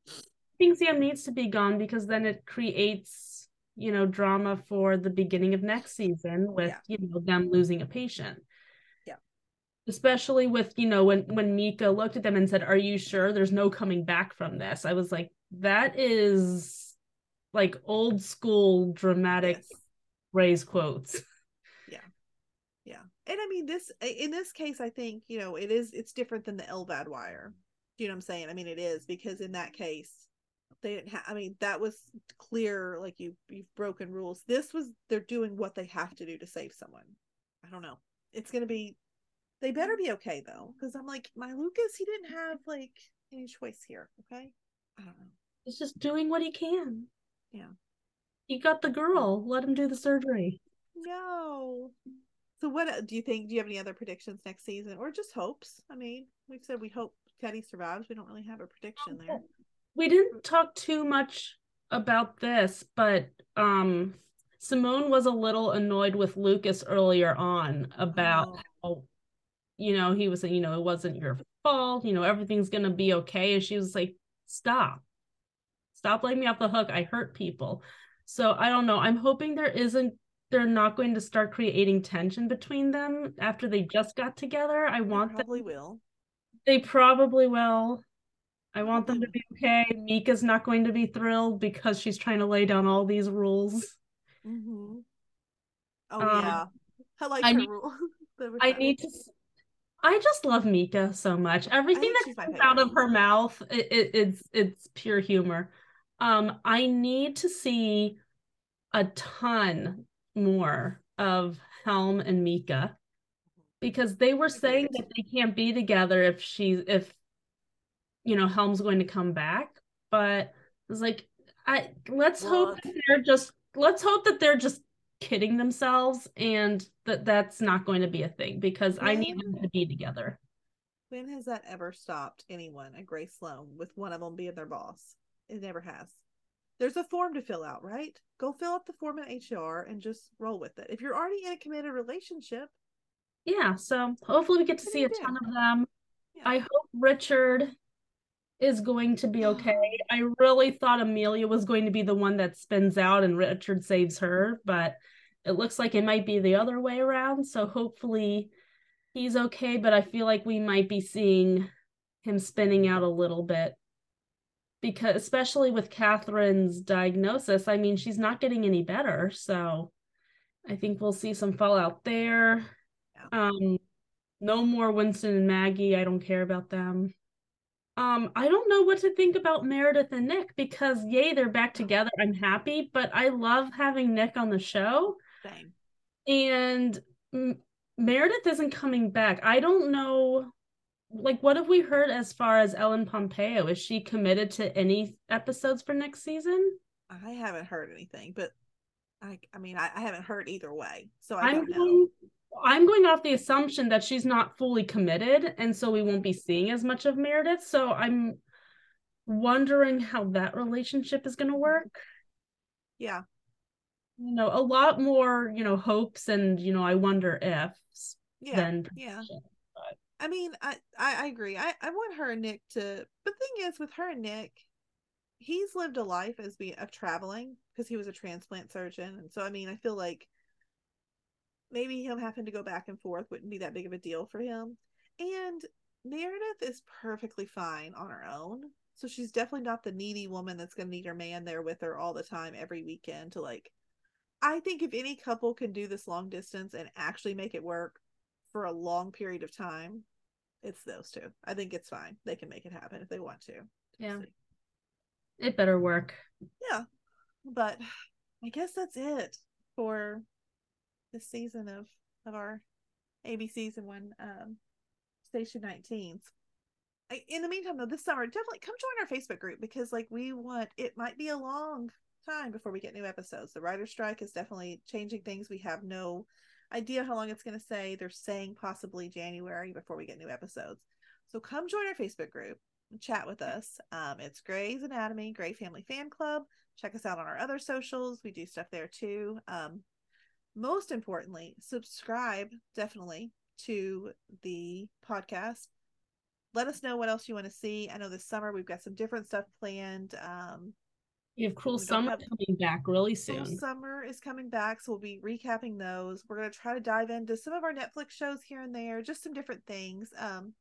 Sam needs to be gone because then it creates, you know, drama for the beginning of next season with, Yeah. you know, them losing a patient. Yeah. Especially with, you know, when when Mika looked at them and said, "Are you sure there's no coming back from this?" I was like, that is like old school dramatic Yes. Grey's quotes. Yeah. Yeah. And I mean this in this case I think, you know, it is it's different than the LVAD wire. Do you know what I'm saying? I mean it is because in that case they didn't have I mean that was clear like you you've broken rules. This was they're doing what they have to do to save someone. I don't know. It's going to be they better be okay though cuz I'm like my Lucas he didn't have like any choice here, okay? I don't know. He's just doing what he can. Yeah. He got the girl. Let him do the surgery. No. So what uh, do you think? Do you have any other predictions next season, or just hopes? I mean, we've said we hope Teddy survives. We don't really have a prediction oh, there. We didn't talk too much about this, but um Simone was a little annoyed with Lucas earlier on about Oh. how you know he was saying, you know, it wasn't your fault, you know, everything's gonna be okay. And she was like, Stop. Stop letting me off the hook. I hurt people. So I don't know. I'm hoping there isn't they're not going to start creating tension between them after they just got together. I They want them probably will. they probably will. I want them to be okay. Mika's not going to be thrilled because she's trying to lay down all these rules. Mm-hmm. Oh Um, yeah, I like I her need- rule. I need to. I just love Mika so much. Everything that comes out of her mouth, it, it, it's it's pure humor. Um, I need to see a ton more of Helm and Mika because they were saying that they can't be together if she's if you know Helm's going to come back. But it's like I let's hope Look. they're just let's hope that they're just kidding themselves and that that's not going to be a thing because I need them to be together. When has that ever stopped anyone at Grey's Sloan with one of them being their boss? It never has. There's a form to fill out, right? Go fill out the form in HR and just roll with it. If you're already in a committed relationship, Yeah, so hopefully we get to see a ton of them. yeah. I hope Richard is going to be okay. I really thought Amelia was going to be the one that spins out and Richard saves her, but it looks like it might be the other way around. So hopefully he's okay, but I feel like we might be seeing him spinning out a little bit. Because especially with Catherine's diagnosis, I mean, she's not getting any better. So I think we'll see some fallout there. Um, no more Winston and Maggie. I don't care about them. Um, I don't know what to think about Meredith and Nick because yay, they're back together. I'm happy, but I love having Nick on the show. Same. And M- Meredith isn't coming back. I don't know. Like, what have we heard as far as Ellen Pompeo? Is she committed to any episodes for next season? I haven't heard anything, but I I mean I, I haven't heard either way. So I know. going, I'm going off the assumption that she's not fully committed, and so we won't be seeing as much of Meredith. So I'm wondering how that relationship is going to work. Yeah. you know, a lot more, you know, hopes and, you know, I wonder ifs Yeah. than Yeah. But I mean, I, I I agree. I I want her and Nick to. But the thing is, with her and Nick, he's lived a life as be of traveling because he was a transplant surgeon, and so I mean, I feel like maybe him having to go back and forth wouldn't be that big of a deal for him. And Meredith is perfectly fine on her own, so she's definitely not the needy woman that's going to need her man there with her all the time every weekend to like. I think if any couple can do this long distance and actually make it work for a long period of time, it's those two. I think it's fine. They can make it happen if they want to. Yeah. It better work. yeah. But I guess that's it for this season of of our ABC season one um station 19s. I, in the meantime though this summer definitely come join our Facebook group because like we want it might be a long time before we get new episodes. The writer strike is definitely changing things. We have no idea how long it's going to say. They're saying possibly January before we get new episodes. So come join our Facebook group chat with us. Um, it's Grey's Anatomy, Grey Family Fan Club. Check us out on our other socials. We do stuff there too. Um, most importantly, subscribe definitely to the podcast. Let us know what else you want to see. I know this summer we've got some different stuff planned. Um, We have Cruel Summer have- coming back really Cruel soon. Summer is coming back, so we'll be recapping those. We're gonna try to dive into some of our Netflix shows here and there, just some different things. Um,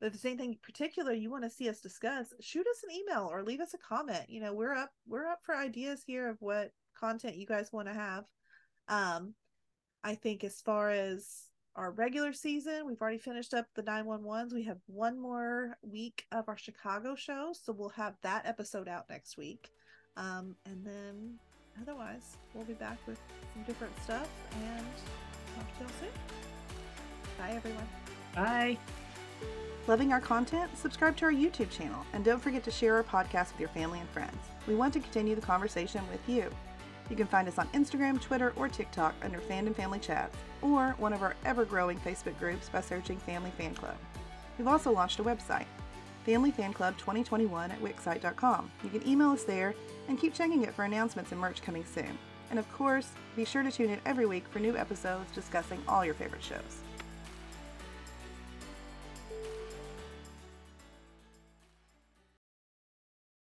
but if there's anything particular you want to see us discuss, shoot us an email or leave us a comment. You know, we're up we're up for ideas here of what content you guys want to have. Um, I think as far as our regular season, we've already finished up the 911s. We have one more week of our Chicago show, so we'll have that episode out next week. Um, and then otherwise, we'll be back with some different stuff and talk to y'all soon. Bye, everyone. Bye. Loving our content? Subscribe to our YouTube channel and don't forget to share our podcast with your family and friends. We want to continue the conversation with you. You can find us on Instagram, Twitter, or TikTok under Fandom Family Chats, or one of our ever growing Facebook groups by searching Family Fan Club. We've also launched a website, Family Fan Club 2021 at Wixsite.com. You can email us there and keep checking it for announcements and merch coming soon. And of course, be sure to tune in every week for new episodes discussing all your favorite shows.